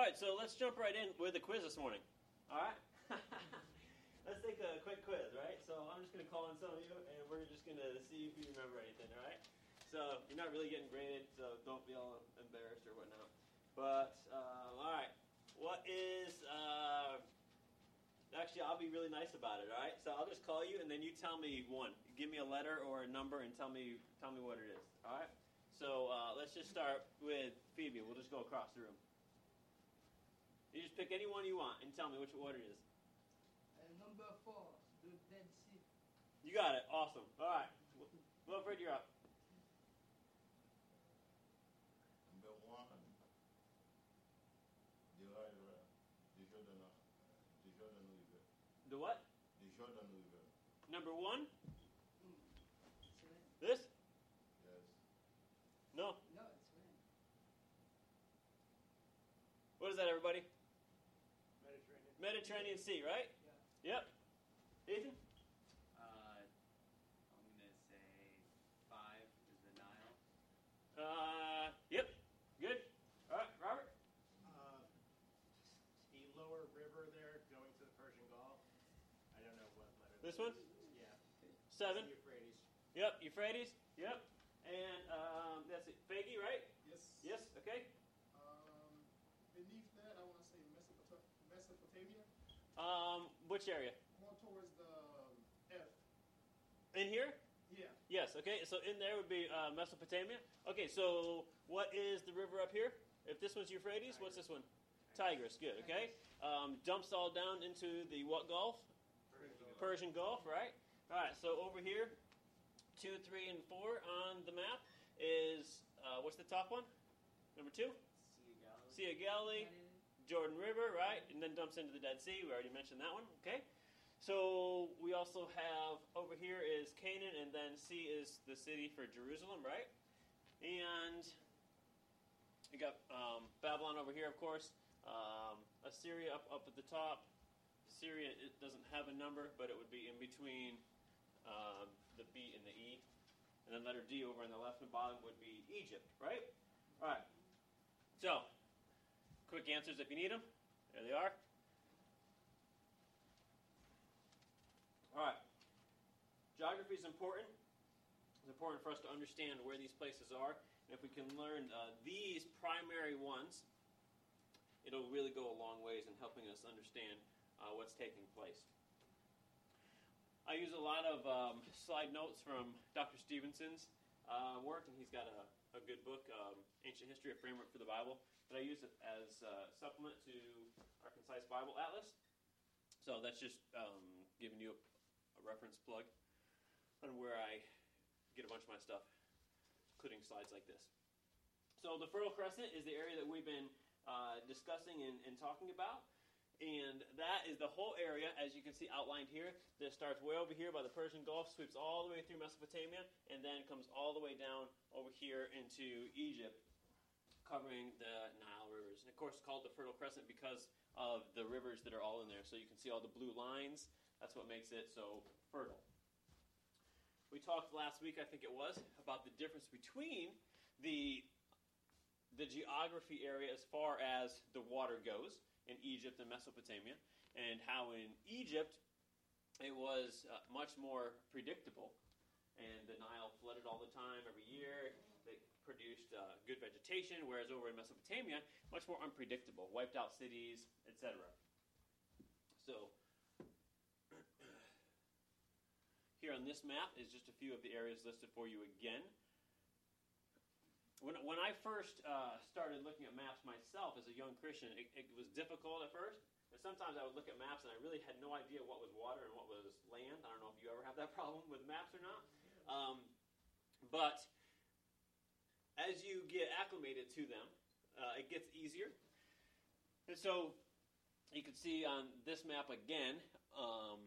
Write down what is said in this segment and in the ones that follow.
All right, so let's jump right in with the quiz this morning. All right? let's take a quick quiz, right? So I'm just going to call on some of you, and we're just going to see if you remember anything, all right? So you're not really getting graded, so don't be all embarrassed or whatnot. But, uh, all right. What is. Uh, actually, I'll be really nice about it, all right? So I'll just call you, and then you tell me one. Give me a letter or a number and tell me, tell me what it is, all right? So uh, let's just start with Phoebe. We'll just go across the room. You just pick any one you want and tell me which what it is. Uh, number four, the Dead Sea. You got it. Awesome. All right. Wilfred, you're up. Number one, the river, the Jordan, the Jordan River, The what? the Jordan River. Number one? Mm. This? Yes. No. No, it's rain. What is that, everybody? Mediterranean. Mediterranean Sea, right? Yeah. Yep. Ethan? Uh, I'm gonna say five is the Nile. Uh, yep. Good. All right, Robert? Uh, the lower river there going to the Persian Gulf. I don't know what letter. This that one? is. Yeah. Seven. The Euphrates. Yep. Euphrates? Yep. And um, that's it. Faggy, right? Yes. Yes. Okay. Um, beneath that, I want to say Mesopotamia. Mesopotamia, Um, which area? more towards the um, F. In here? Yeah. Yes. Okay. So in there would be uh, Mesopotamia. Okay. So what is the river up here? If this one's Euphrates, what's this one? Tigris. Good. Okay. Um, dumps all down into the what Gulf? Persian Gulf. Persian Gulf. Right. All right. So over here, two, three, and four on the map is uh, what's the top one? Number two, Sea of Galilee. Sea of Galilee, Galilee. Jordan River, right, and then dumps into the Dead Sea. We already mentioned that one. Okay. So we also have over here is Canaan, and then C is the city for Jerusalem, right? And you got um, Babylon over here, of course. Um, Assyria up up at the top. Syria it doesn't have a number, but it would be in between um, the B and the E. And then letter D over on the left and bottom would be Egypt, right? All right. So, quick answers if you need them. There they are. All right. Geography is important. It's important for us to understand where these places are. And if we can learn uh, these primary ones, it'll really go a long ways in helping us understand uh, what's taking place. I use a lot of um, slide notes from Dr. Stevenson's uh, work, and he's got a, a good book, um, Ancient History, a Framework for the Bible, that I use as a supplement to our Concise Bible Atlas. So that's just um, giving you a, a reference plug on where I get a bunch of my stuff, including slides like this. So the Fertile Crescent is the area that we've been uh, discussing and, and talking about. And that is the whole area, as you can see outlined here, that starts way over here by the Persian Gulf, sweeps all the way through Mesopotamia, and then comes all the way down over here into Egypt, covering the Nile rivers. And of course, it's called the Fertile Crescent because of the rivers that are all in there. So you can see all the blue lines. That's what makes it so fertile. We talked last week, I think it was, about the difference between the the geography area as far as the water goes in Egypt and Mesopotamia, and how in Egypt it was uh, much more predictable, and the Nile flooded all the time every year. Produced uh, good vegetation, whereas over in Mesopotamia, much more unpredictable, wiped out cities, etc. So, here on this map is just a few of the areas listed for you again. When, when I first uh, started looking at maps myself as a young Christian, it, it was difficult at first. And sometimes I would look at maps and I really had no idea what was water and what was land. I don't know if you ever have that problem with maps or not. Um, but as you get acclimated to them, uh, it gets easier. And so you can see on this map again um,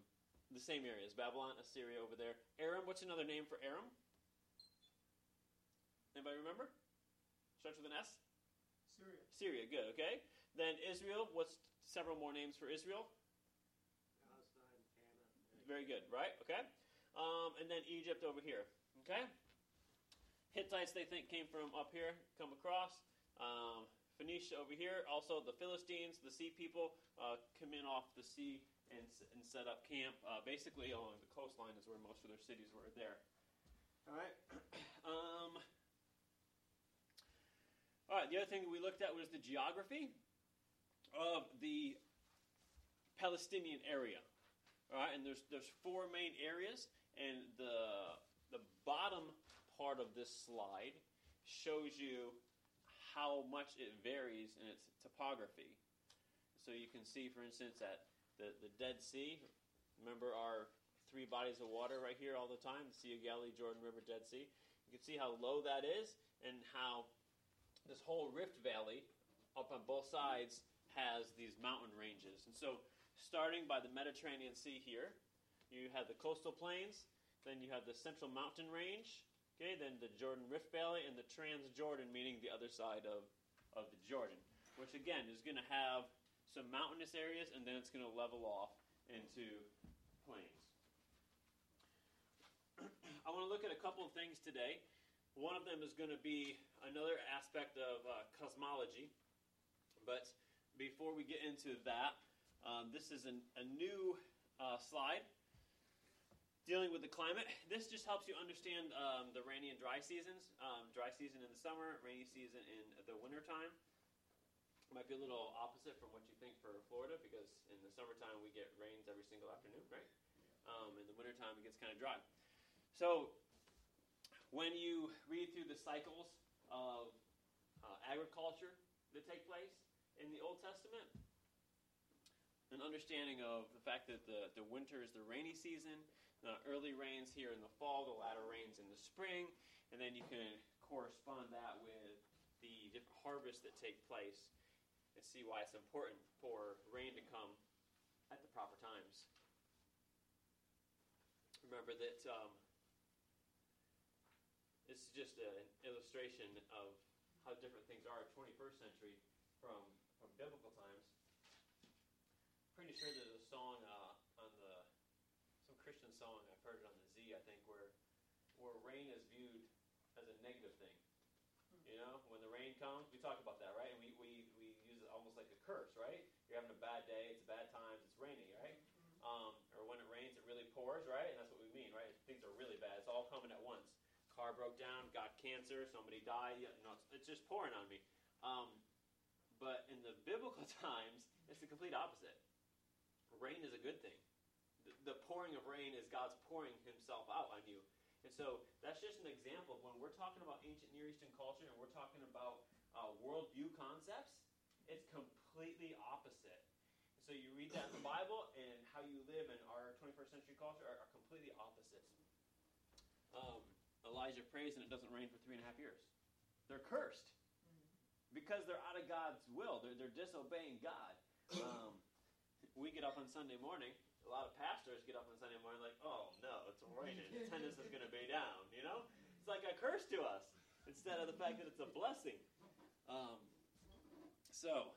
the same areas Babylon, Assyria over there. Aram, what's another name for Aram? Anybody remember? Starts with an S? Syria. Syria, good, okay. Then Israel, what's several more names for Israel? Palestine, Canaan. Very good, right? Okay. Um, and then Egypt over here, okay. Hittites they think came from up here, come across. Um, Phoenicia over here. Also, the Philistines, the sea people, uh, come in off the sea and, and set up camp. Uh, basically, along the coastline is where most of their cities were there. All right. Um, all right. The other thing that we looked at was the geography of the Palestinian area. All right, and there's there's four main areas, and the the bottom part of this slide shows you how much it varies in its topography. So you can see, for instance, that the, the Dead Sea, remember our three bodies of water right here all the time the Sea of Galilee, Jordan River, Dead Sea. You can see how low that is and how this whole Rift Valley up on both sides has these mountain ranges. And so, starting by the Mediterranean Sea here, you have the coastal plains, then you have the Central Mountain Range, okay, then the Jordan Rift Valley, and the Transjordan, meaning the other side of, of the Jordan, which again is going to have some mountainous areas and then it's going to level off into plains. I want to look at a couple of things today. One of them is going to be another aspect of uh, cosmology. But before we get into that, um, this is an, a new uh, slide dealing with the climate. This just helps you understand um, the rainy and dry seasons. Um, dry season in the summer, rainy season in the wintertime. Might be a little opposite from what you think for Florida because in the summertime we get rains every single afternoon, right? Um, in the wintertime it gets kind of dry. So when you read through the cycles of uh, agriculture that take place in the Old Testament, an understanding of the fact that the, the winter is the rainy season, early rains here in the fall, the latter rains in the spring, and then you can correspond that with the different harvests that take place and see why it's important for rain to come at the proper times. Remember that um, this is just an illustration of how different things are in 21st century from, from biblical times. Pretty sure there's a song uh, on the some Christian song I've heard it on the Z I think where where rain is viewed as a negative thing. You know, when the rain comes, we talk about that, right? And we, we, we use it almost like a curse, right? You're having a bad day, it's bad times, it's rainy, right? Um, or when it rains, it really pours, right? And that's what we mean, right? Things are really bad. It's all coming at once. Car broke down, got cancer, somebody died. You know, it's, it's just pouring on me. Um, but in the biblical times, it's the complete opposite. Rain is a good thing. The, the pouring of rain is God's pouring Himself out on you. And so that's just an example of when we're talking about ancient Near Eastern culture and we're talking about uh, worldview concepts, it's completely opposite. So you read that in the Bible, and how you live in our 21st century culture are, are completely opposites. Um, Elijah prays, and it doesn't rain for three and a half years. They're cursed because they're out of God's will. They're, they're disobeying God. Um, we get up on Sunday morning. A lot of pastors get up on Sunday morning like, oh no, it's raining. Attendance is going to be down. You know, it's like a curse to us instead of the fact that it's a blessing. Um, so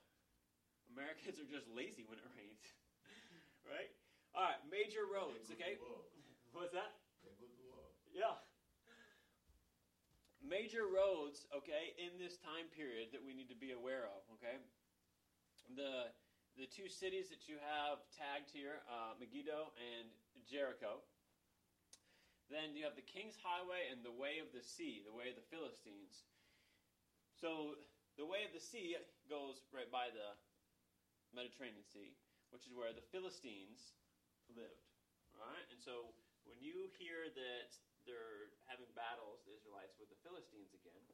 Americans are just lazy when it rains, right? All right, major roads. Okay, what's that? They go to work. Yeah. Major roads, okay, in this time period that we need to be aware of, okay? The the two cities that you have tagged here, uh, Megiddo and Jericho. Then you have the King's Highway and the Way of the Sea, the Way of the Philistines. So the Way of the Sea goes right by the Mediterranean Sea, which is where the Philistines lived. Right, and so when you hear that they're having battles, the Israelites, with the Philistines again,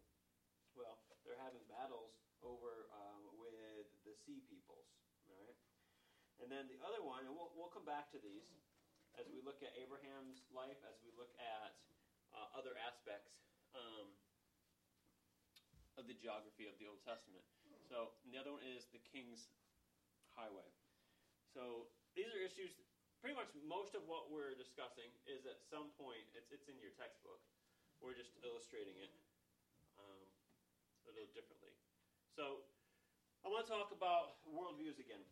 well, they're having battles over um, with the sea peoples? And then the other one, and we'll, we'll come back to these as we look at Abraham's life, as we look at uh, other aspects um, of the geography of the Old Testament. So the other one is the King's Highway. So these are issues pretty much most of what we're discussing is at some point it's, it's in your textbook we're just illustrating it um, a little differently so i want to talk about worldviews again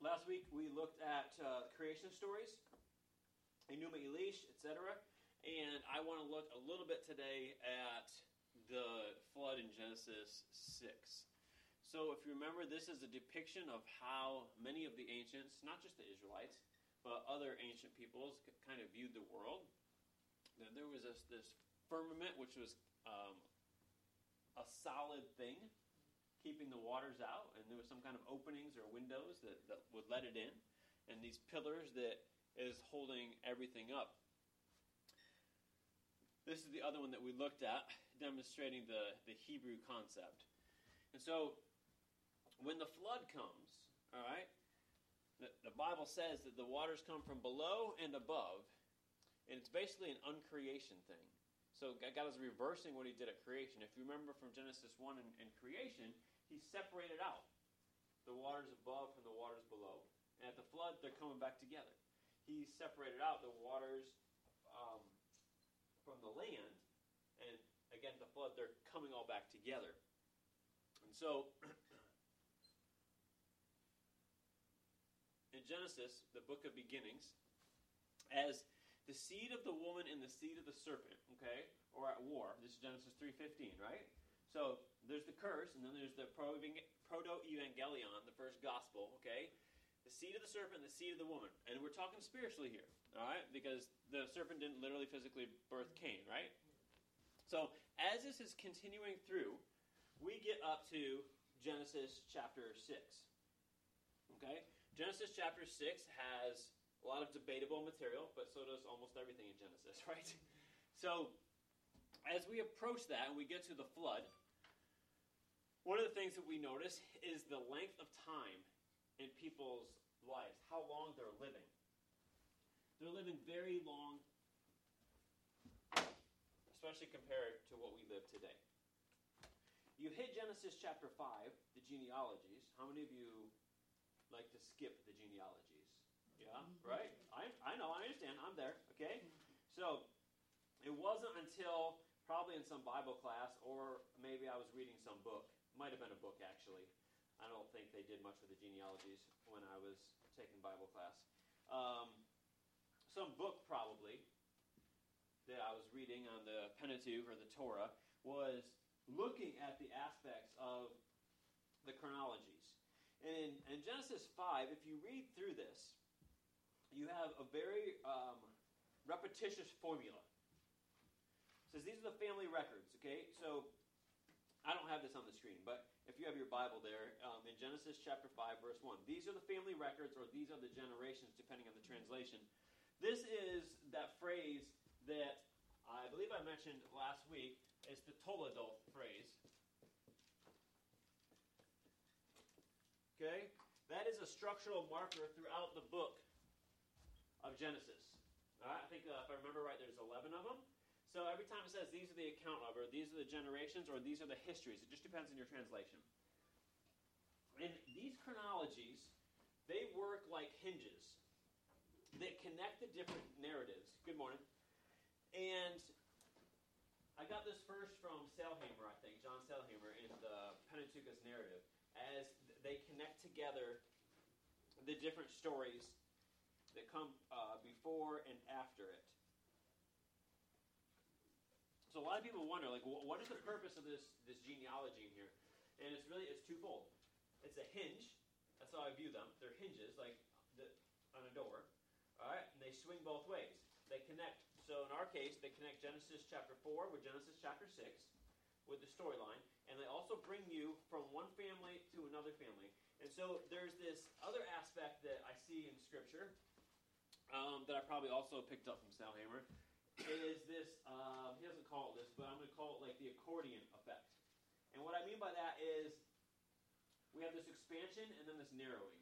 last week we looked at uh, creation stories enuma elish etc and i want to look a little bit today at the flood in genesis 6 so, if you remember, this is a depiction of how many of the ancients, not just the Israelites, but other ancient peoples, kind of viewed the world. There was this, this firmament, which was um, a solid thing, keeping the waters out, and there was some kind of openings or windows that, that would let it in, and these pillars that is holding everything up. This is the other one that we looked at, demonstrating the, the Hebrew concept. And so, when the flood comes, all right, the, the Bible says that the waters come from below and above, and it's basically an uncreation thing. So God is reversing what He did at creation. If you remember from Genesis 1 and, and creation, He separated out the waters above from the waters below. And at the flood, they're coming back together. He separated out the waters um, from the land, and again, the flood, they're coming all back together. And so, in Genesis, the book of beginnings, as the seed of the woman and the seed of the serpent, okay, or at war. This is Genesis 3:15, right? So there's the curse, and then there's the proto-evangelion, the first gospel, okay? The seed of the serpent, the seed of the woman, and we're talking spiritually here, all right? Because the serpent didn't literally physically birth Cain, right? So as this is continuing through, we get up to Genesis chapter 6. Okay? Genesis chapter 6 has a lot of debatable material, but so does almost everything in Genesis, right? So, as we approach that and we get to the flood, one of the things that we notice is the length of time in people's lives, how long they're living. They're living very long, especially compared to what we live today. You hit Genesis chapter 5, the genealogies. How many of you like to skip the genealogies? Yeah, mm-hmm. right? I, I know, I understand. I'm there, okay? So, it wasn't until probably in some Bible class, or maybe I was reading some book. Might have been a book, actually. I don't think they did much with the genealogies when I was taking Bible class. Um, some book, probably, that I was reading on the Pentateuch or the Torah was looking at the aspects of the chronologies. And in, in Genesis 5, if you read through this, you have a very um, repetitious formula. It says these are the family records, okay? So I don't have this on the screen, but if you have your Bible there, um, in Genesis chapter 5, verse 1, these are the family records or these are the generations, depending on the translation. This is that phrase that I believe I mentioned last week. It's the Toledoth phrase. Okay? That is a structural marker throughout the book of Genesis. All right? I think uh, if I remember right, there's 11 of them. So every time it says these are the account of, or these are the generations, or these are the histories, it just depends on your translation. And these chronologies, they work like hinges that connect the different narratives. Good morning. And I got this first from Sailhamer, I think, John Sailhamer, in the Pentateuch as narrative, as they connect together the different stories that come uh, before and after it. So a lot of people wonder, like, what is the purpose of this this genealogy in here? And it's really it's twofold. It's a hinge. That's how I view them. They're hinges, like the, on a door. All right, and they swing both ways. They connect. So in our case, they connect Genesis chapter four with Genesis chapter six, with the storyline, and they also bring you from one family to another family. And so there's this other aspect that I see in Scripture um, that I probably also picked up from Sailhamer is this, um, he doesn't call it this, but I'm going to call it like the accordion effect. And what I mean by that is we have this expansion and then this narrowing.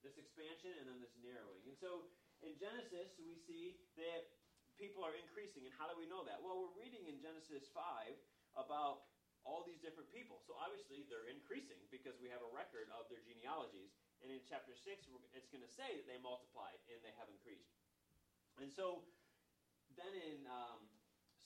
This expansion and then this narrowing. And so in Genesis, we see that people are increasing. And how do we know that? Well, we're reading in Genesis 5 about all these different people. So obviously they're increasing because we have a record of their genealogies. And in chapter 6, it's going to say that they multiplied and they have increased. And so then in um,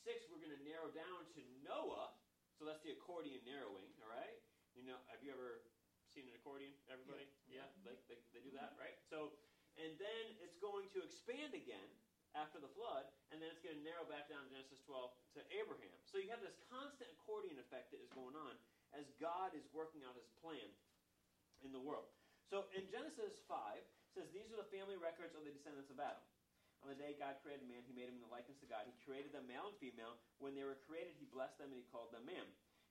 6, we're going to narrow down to Noah. So that's the accordion narrowing, all right? You know, have you ever seen an accordion, everybody? Yeah, Like, they, they do that, right? So, and then it's going to expand again after the flood, and then it's going to narrow back down Genesis 12 to Abraham. So you have this constant accordion effect that is going on as as God is working out his plan in the world. So in Genesis 5, it says, These are the family records of the descendants of Adam. On the day God created man, he made him in the likeness of God. He created them male and female. When they were created, he blessed them and he called them man.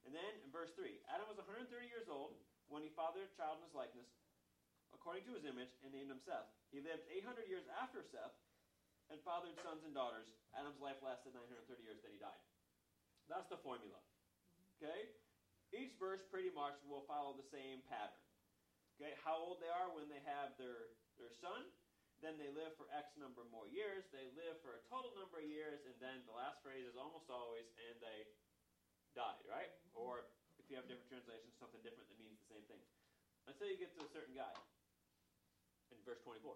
And then in verse 3, Adam was 130 years old when he fathered a child in his likeness, according to his image, and named him Seth. He lived 800 years after Seth and fathered sons and daughters. Adam's life lasted 930 years, then he died. That's the formula. Okay? Each verse pretty much will follow the same pattern. Okay, how old they are when they have their, their son, then they live for X number more years, they live for a total number of years, and then the last phrase is almost always, and they died, right? Or if you have different translations, something different that means the same thing. Until you get to a certain guy in verse 24.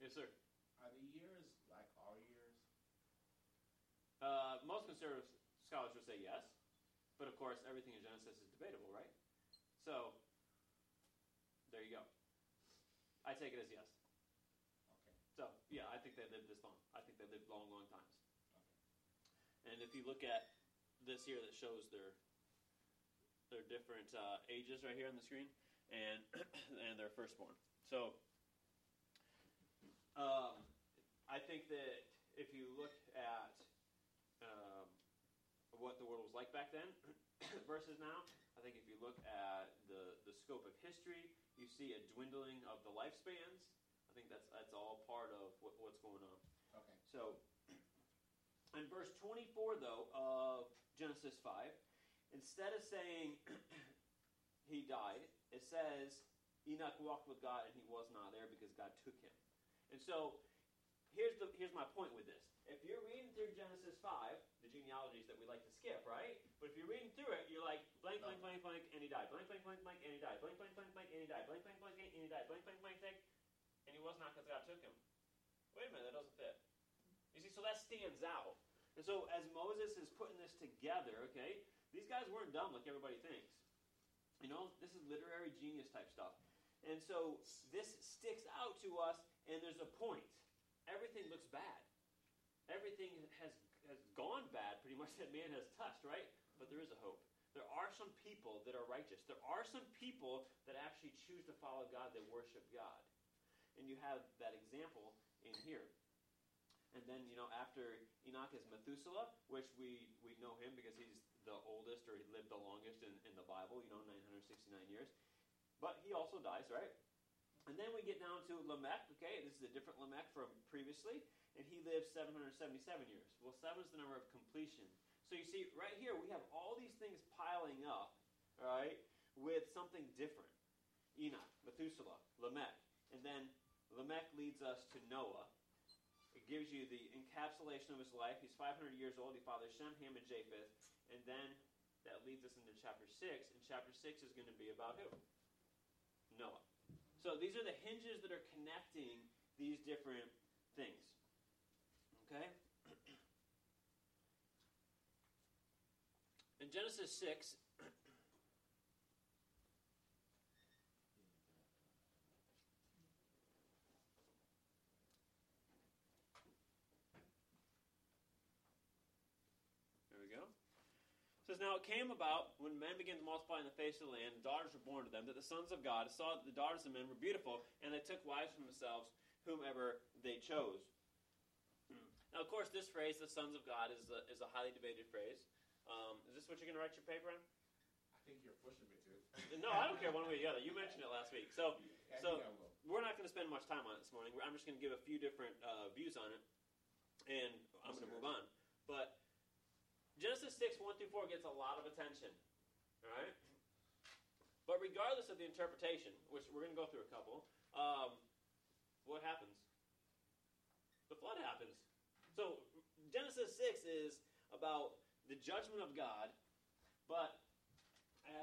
Yes, sir. Are the years like our years? Uh, most conservative scholars would say yes, but of course, everything in Genesis is debatable, right? So, there you go. I take it as yes. So, yeah, I think they lived this long. I think they lived long, long times. And if you look at this here that shows their their different uh, ages right here on the screen, and and their firstborn. So, um, I think that if you look at um, what the world was like back then versus now, I think if you look at the, the scope of history, you see a dwindling of the lifespans. I think that's that's all part of what, what's going on. Okay. So, in verse 24, though, of Genesis 5, instead of saying he died, it says Enoch walked with God and he was not there because God took him. And so, here's, the, here's my point with this. If you're reading through Genesis 5, the genealogies that we like to skip, right? But if you're reading through it, you're like, blank, blank, blank, blank, and he died. Blank, blank, blank, blank, and he died. Blank, blank, blank, blank, and he died. Blank, blank, blank, blank, and he died. Blank, blank, blank, blank, and he was not because God took him. Wait a minute, that doesn't fit. You see, so that stands out. And so as Moses is putting this together, okay, these guys weren't dumb like everybody thinks. You know, this is literary genius type stuff. And so this sticks out to us, and there's a point. Everything looks bad. Everything has, has gone bad, pretty much, that man has touched, right? But there is a hope. There are some people that are righteous. There are some people that actually choose to follow God, that worship God. And you have that example in here. And then, you know, after Enoch is Methuselah, which we, we know him because he's the oldest or he lived the longest in, in the Bible, you know, 969 years. But he also dies, right? And then we get down to Lamech, okay? This is a different Lamech from previously. And he lived 777 years. Well, seven is the number of completion. So you see, right here, we have all these things piling up, all right, with something different. Enoch, Methuselah, Lamech. And then Lamech leads us to Noah. It gives you the encapsulation of his life. He's 500 years old. He fathers Shem, Ham, and Japheth. And then that leads us into chapter 6. And chapter 6 is going to be about who? Noah. So these are the hinges that are connecting these different things. Okay? In Genesis 6, There we go. It says, Now it came about when men began to multiply in the face of the land, and daughters were born to them, that the sons of God saw that the daughters of men were beautiful, and they took wives for themselves, whomever they chose. Hmm. Now, of course, this phrase, the sons of God, is a, is a highly debated phrase. Um, is this what you're going to write your paper on? I think you're pushing me to. No, I don't care one way or the other. You mentioned it last week. So, I so think I will. we're not going to spend much time on it this morning. I'm just going to give a few different uh, views on it, and I'm going to move on. But Genesis 6, 1 through 4 gets a lot of attention. All right? But regardless of the interpretation, which we're going to go through a couple, um, what happens? The flood happens. So Genesis 6 is about the judgment of God, but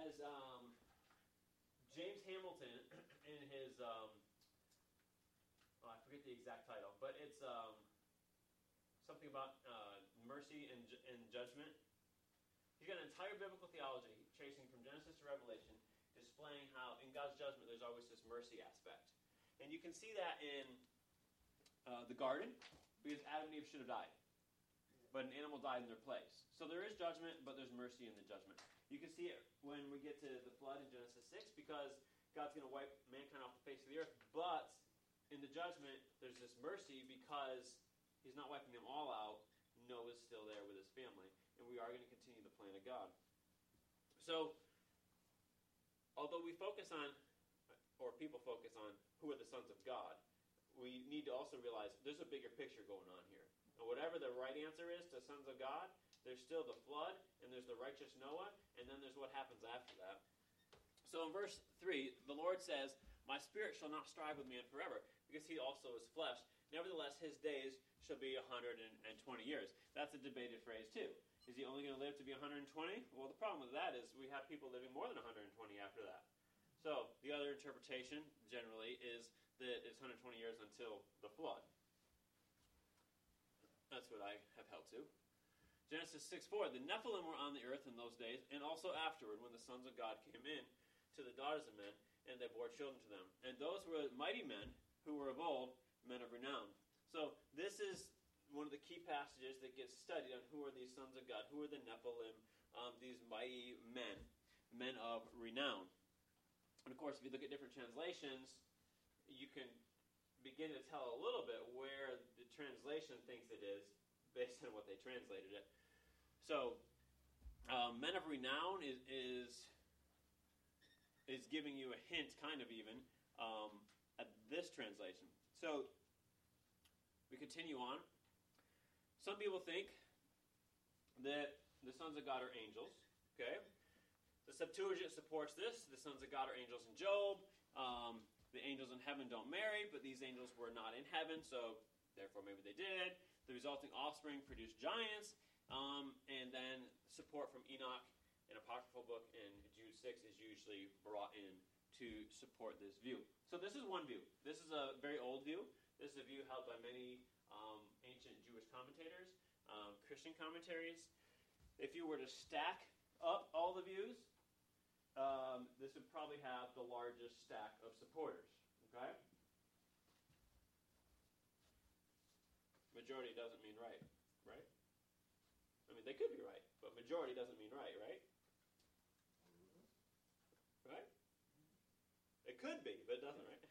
as um, James Hamilton in his, um, oh, I forget the exact title, but it's um, something about mercy and, and judgment. He's got an entire biblical theology tracing from Genesis to Revelation, displaying how in God's judgment there's always this mercy aspect. And you can see that in uh, the garden, because Adam and Eve should have died. But an animal died in their place. So there is judgment, but there's mercy in the judgment. You can see it when we get to the flood in Genesis 6 because God's going to wipe mankind off the face of the earth. But in the judgment, there's this mercy because He's not wiping them all out. Noah's still there with his family. And we are going to continue the plan of God. So, although we focus on, or people focus on, who are the sons of God, we need to also realize there's a bigger picture going on here. And whatever the right answer is to sons of God, there's still the flood, and there's the righteous Noah, and then there's what happens after that. So in verse 3, the Lord says, My spirit shall not strive with man forever, because he also is flesh. Nevertheless, his days shall be 120 years. That's a debated phrase, too. Is he only going to live to be 120? Well, the problem with that is we have people living more than 120 after that. So the other interpretation, generally, is that it's 120 years until the flood. That's what I have held to. Genesis 6 4 The Nephilim were on the earth in those days, and also afterward, when the sons of God came in to the daughters of men, and they bore children to them. And those were mighty men who were of old, men of renown. So this is one of the key passages that gets studied on who are these sons of God, who are the Nephilim, um, these mighty men, men of renown. And of course, if you look at different translations, you can begin to tell a little bit where the translation thinks it is based on what they translated it. So, um, men of renown is, is is giving you a hint, kind of even, um, at this translation. So, we continue on. Some people think that the sons of God are angels. Okay? The Septuagint supports this. The sons of God are angels in Job. Um, the angels in heaven don't marry, but these angels were not in heaven, so therefore maybe they did. The resulting offspring produced giants. Um, and then support from Enoch, an apocryphal book, in Jude 6 is usually brought in to support this view. So this is one view. This is a very old view. This is a view held by many um, ancient Jewish commentators, um, Christian commentaries. If you were to stack up all the views, um, this would probably have the largest stack of supporters. Okay? Majority doesn't mean right, right? I mean, they could be right, but majority doesn't mean right, right? Right? It could be, but it doesn't, right?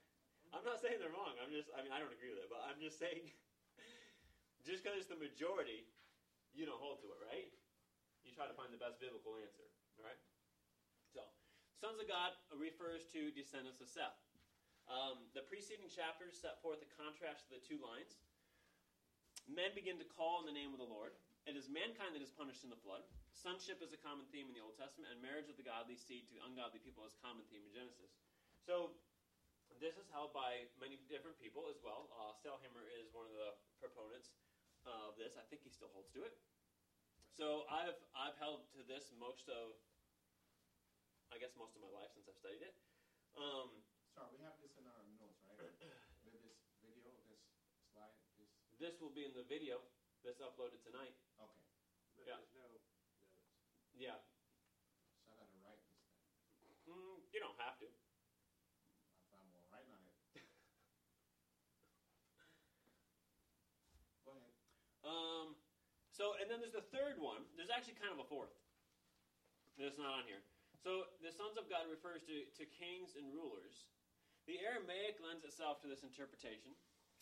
I'm not saying they're wrong. I'm just, I mean, I don't agree with it, but I'm just saying, just because it's the majority, you don't hold to it, right? You try to find the best biblical answer, all right? So, sons of God refers to descendants of Seth. Um, the preceding chapters set forth a contrast of the two lines. Men begin to call in the name of the Lord. It is mankind that is punished in the flood. Sonship is a common theme in the Old Testament, and marriage of the godly seed to ungodly people is a common theme in Genesis. So, this is held by many different people as well. Uh, Sailhamer is one of the proponents of this. I think he still holds to it. So I've I've held to this most of, I guess most of my life since I've studied it. Um, Sorry, we have this in our notes, right? With this video, this slide, this, this will be in the video that's uploaded tonight. okay. But Yeah. there's no notes. Yeah, So I gotta write this thing. mm, you don't have to. If I'm gonna write on it. Go ahead. Um, so, and then there's the third one. There's actually kind of a fourth. That's not on here. So, the sons of God refers to, to kings and rulers. The Aramaic lends itself to this interpretation.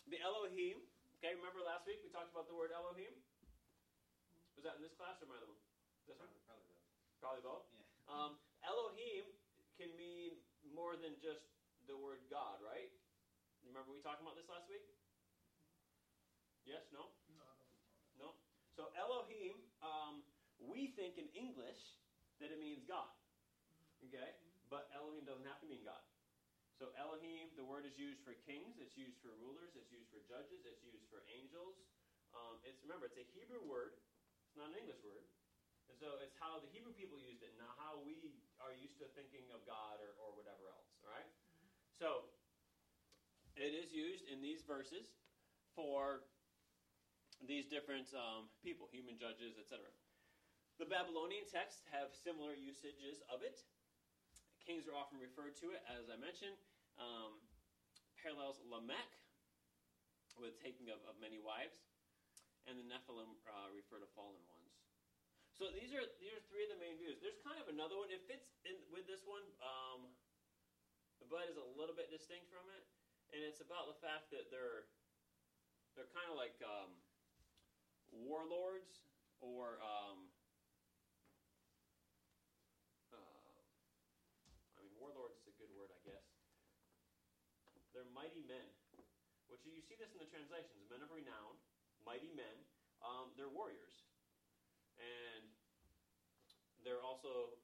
The Elohim, okay, remember last week we talked about the word Elohim? Was that in this class or my other one? This one? Probably, probably both. Probably both. Yeah. Um, Elohim can mean more than just the word God, right? Remember we talked about this last week? Yes? No? No, I don't recall that. No. So Elohim, um, we think in English that it means God. Okay? But Elohim doesn't have to mean God. So Elohim, the word is used for kings, it's used for rulers, it's used for judges, it's used for angels. Um, it's remember, it's a Hebrew word. It's not an English word. And so it's how the Hebrew people used it, not how we are used to thinking of God or, or whatever else. All right? So it is used in these verses for these different um, people, human judges, etc. The Babylonian texts have similar usages of it. Kings are often referred to it, as I mentioned. Um, parallels Lamech with taking of, of many wives, and the Nephilim uh, refer to fallen ones. So these are these are three of the main views. There's kind of another one. It fits in with this one, um, but is a little bit distinct from it, and it's about the fact that they're they're kind of like um, warlords or um, uh, I mean warlords is a good word, I guess. They're mighty men, which you see this in the translations: men of renown, mighty men. Um, they're warriors and they're also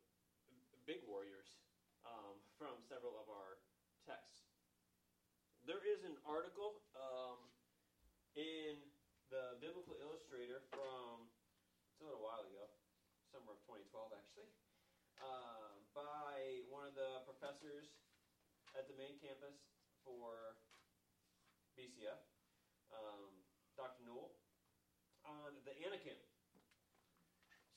big warriors um, from several of our texts. There is an article um, in the Biblical Illustrator from it's a little while ago, summer of 2012 actually, uh, by one of the professors at the main campus for BCF, um, Dr. Newell, on the Anakim.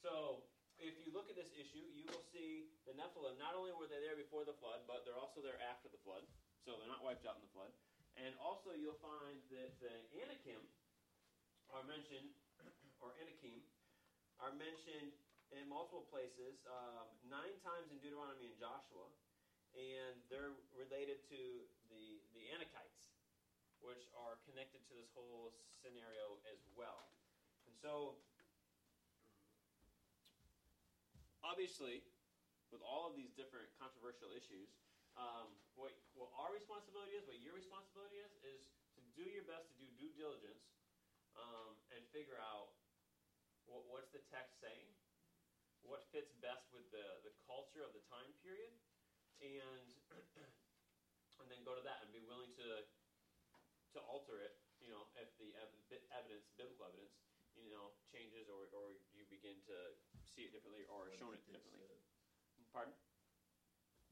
So, if you look at this issue, you will see the Nephilim. Not only were they there before the flood, but they're also there after the flood. So they're not wiped out in the flood. And also, you'll find that the Anakim are mentioned, or Anakim, are mentioned in multiple places, um, nine times in Deuteronomy and Joshua, and they're related to the the Anakites, which are connected to this whole scenario as well. And so obviously, with all of these different controversial issues, um, what, what our responsibility is, what your responsibility is, is to do your best to do due diligence um, and figure out what, what's the text saying, what fits best with the, the culture of the time period, and and then go to that and be willing to to alter it, you know, if the ev- evidence, biblical evidence, you know, changes or, or you begin to see it differently or What shown it differently. say? Pardon?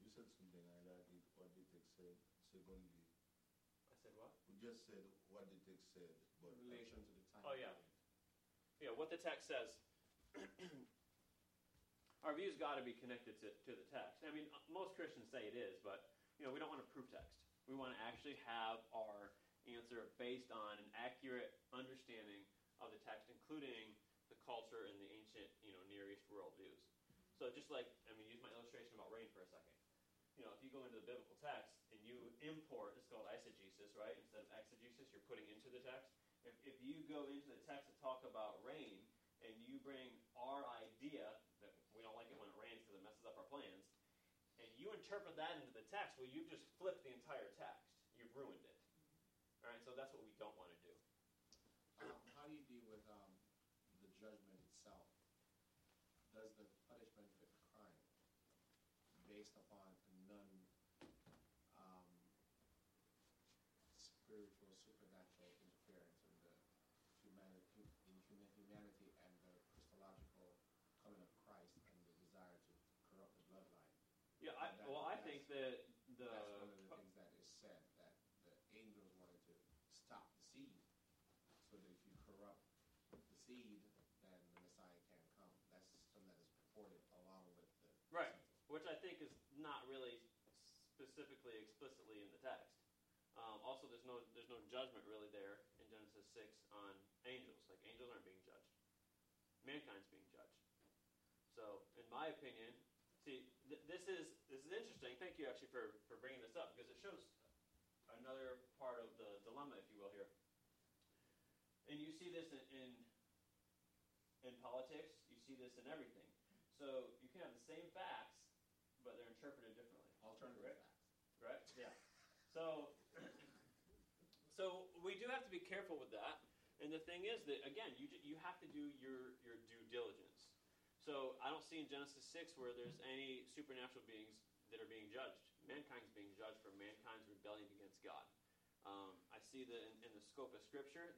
You said something like that. What did text say? Secondly, I said what? we just said what the text said, In relation to the time. Oh, yeah. Yeah, what the text says. Our view's got to be connected to, to the text. I mean, uh, most Christians say it is, but you know, we don't want to prove text. We want to actually have our answer based on an accurate understanding of the text, including the culture and the ancient, you know, Near East worldviews. So just like, I mean, use my illustration about rain for a second. You know, if you go into the biblical text and you import, it's called eisegesis, right? Instead of exegesis, you're putting into the text. If, if you go into the text to talk about rain and you bring our idea that we don't like it when it rains because it messes up our plans, and you interpret that into the text, well, you've just flipped the entire text. You've ruined it. All right, so that's what we don't want to do. Um, how do you deal with um, the judgment itself? Does the punishment fit the crime based upon a non um, spiritual, supernatural interference in the humanity, in huma- humanity and the Christological coming of Christ and the desire to corrupt the bloodline? Yeah, I, That- that's- the That's one of the things that is said, that the angels wanted to stop the seed, so that if you corrupt the seed, then the Messiah can't come. That's something that is purported along with the. Right. which I think is not really specifically explicitly in the text. Um, also, there's no there's no judgment really there in Genesis six on angels. Like angels aren't being judged. Mankind's being judged. So, in my opinion, see, th- this is this is interesting. Thank you actually for for bringing this up because it shows another part of the dilemma, if you will, here. And you see this in, in in politics. You see this in everything. So you can have the same facts, but they're interpreted differently. Alternative Right. facts. Right? Yeah. So, so we do have to be careful with that. And the thing is that again, you you have to do your your due diligence. So I don't see in Genesis six where there's any supernatural beings that are being judged. Mankind's being judged for mankind's rebellion against God. Um, I see that in, in the scope of Scripture.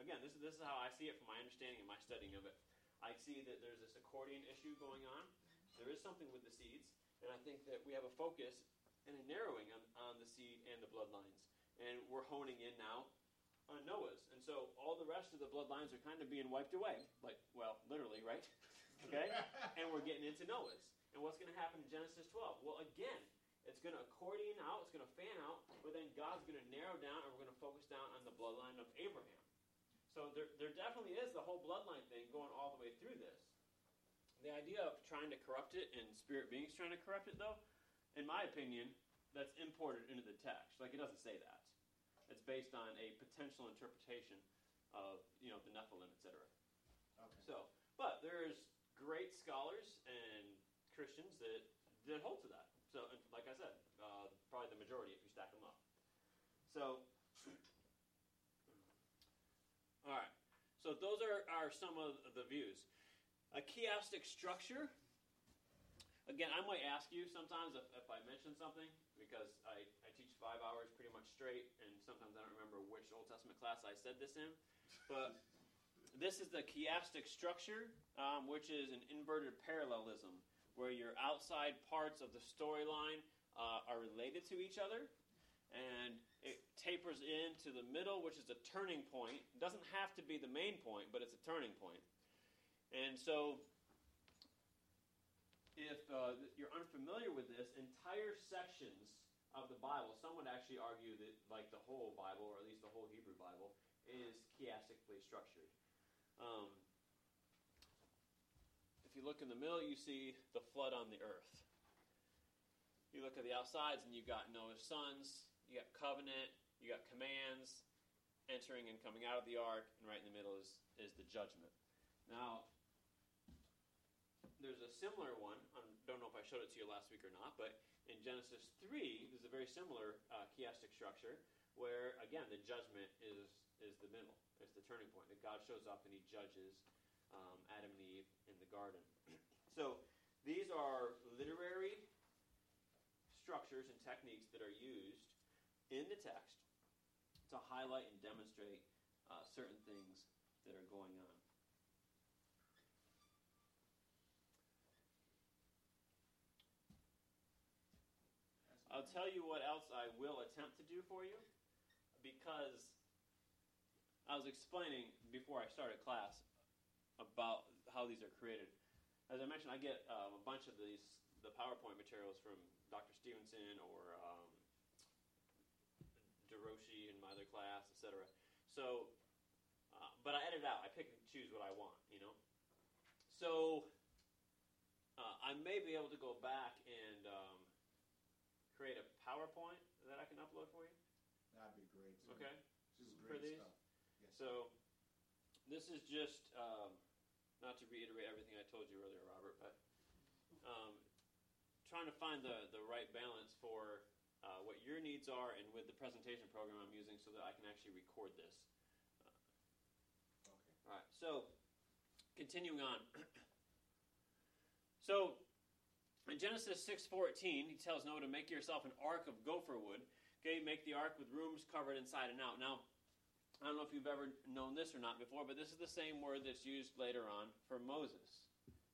Again, this is this is how I see it from my understanding and my studying of it. I see that there's this accordion issue going on. There is something with the seeds, and I think that we have a focus and a narrowing on, on the seed and the bloodlines. And we're honing in now on Noah's. And so all the rest of the bloodlines are kind of being wiped away. Like, well, literally, right? Okay? and we're getting into Noah's. And what's going to happen in Genesis 12? Well, again, it's going to accordion out, it's going to fan out, but then God's going to narrow down and we're going to focus down on the bloodline of Abraham. So there, there definitely is the whole bloodline thing going all the way through this. The idea of trying to corrupt it and spirit beings trying to corrupt it, though, in my opinion, that's imported into the text. Like it doesn't say that. It's based on a potential interpretation of you know the Nephilim, etc. Okay. So, but there's great scholars and Christians that that hold to that. So, like I said, uh, probably the majority if you stack them up. So, all right. So those are, are some of the views. A chiastic structure. Again, I might ask you sometimes if, if I mention something because I, I teach five hours pretty much straight, and sometimes I don't remember which Old Testament class I said this in. But this is the chiastic structure, um, which is an inverted parallelism, where your outside parts of the storyline uh, are related to each other, and it tapers into the middle, which is a turning point. It doesn't have to be the main point, but it's a turning point. And so, if uh, you're unfamiliar with this, entire sections of the Bible, some would actually argue that, like the whole Bible, or at least the whole Hebrew Bible, is chiastically structured. Um, if you look in the middle, you see the flood on the earth. You look at the outsides, and you've got Noah's sons, you got covenant, you got commands, entering and coming out of the ark, and right in the middle is, is the judgment. Now, there's a similar one. I don't know if I showed it to you last week or not, but in Genesis 3, there's a very similar uh, chiastic structure where, again, the judgment is, is the middle, it's the turning point. That God shows up and he judges um, Adam and Eve in the garden. so these are literary structures and techniques that are used in the text to highlight and demonstrate uh, certain things that are going on. I'll tell you what else I will attempt to do for you because I was explaining before I started class about how these are created. As I mentioned, I get um, a bunch of these the PowerPoint materials from Dr. Stevenson or um, DeRoshi in my other class, etc. So, uh, but I edit out. I pick and choose what I want, you know. So, uh, I may be able to go back and um, create a PowerPoint that I can upload for you. That'd be great. too. Okay. This is For these? stuff. So, this is just um, not to reiterate everything I told you earlier, Robert, but um, trying to find the, the right balance for uh, what your needs are and with the presentation program I'm using so that I can actually record this. Okay. All right, so continuing on. so in Genesis 6:14, he tells Noah to make yourself an ark of gopher wood. Okay, make the ark with rooms covered inside and out. Now, I don't know if you've ever known this or not before, but this is the same word that's used later on for Moses.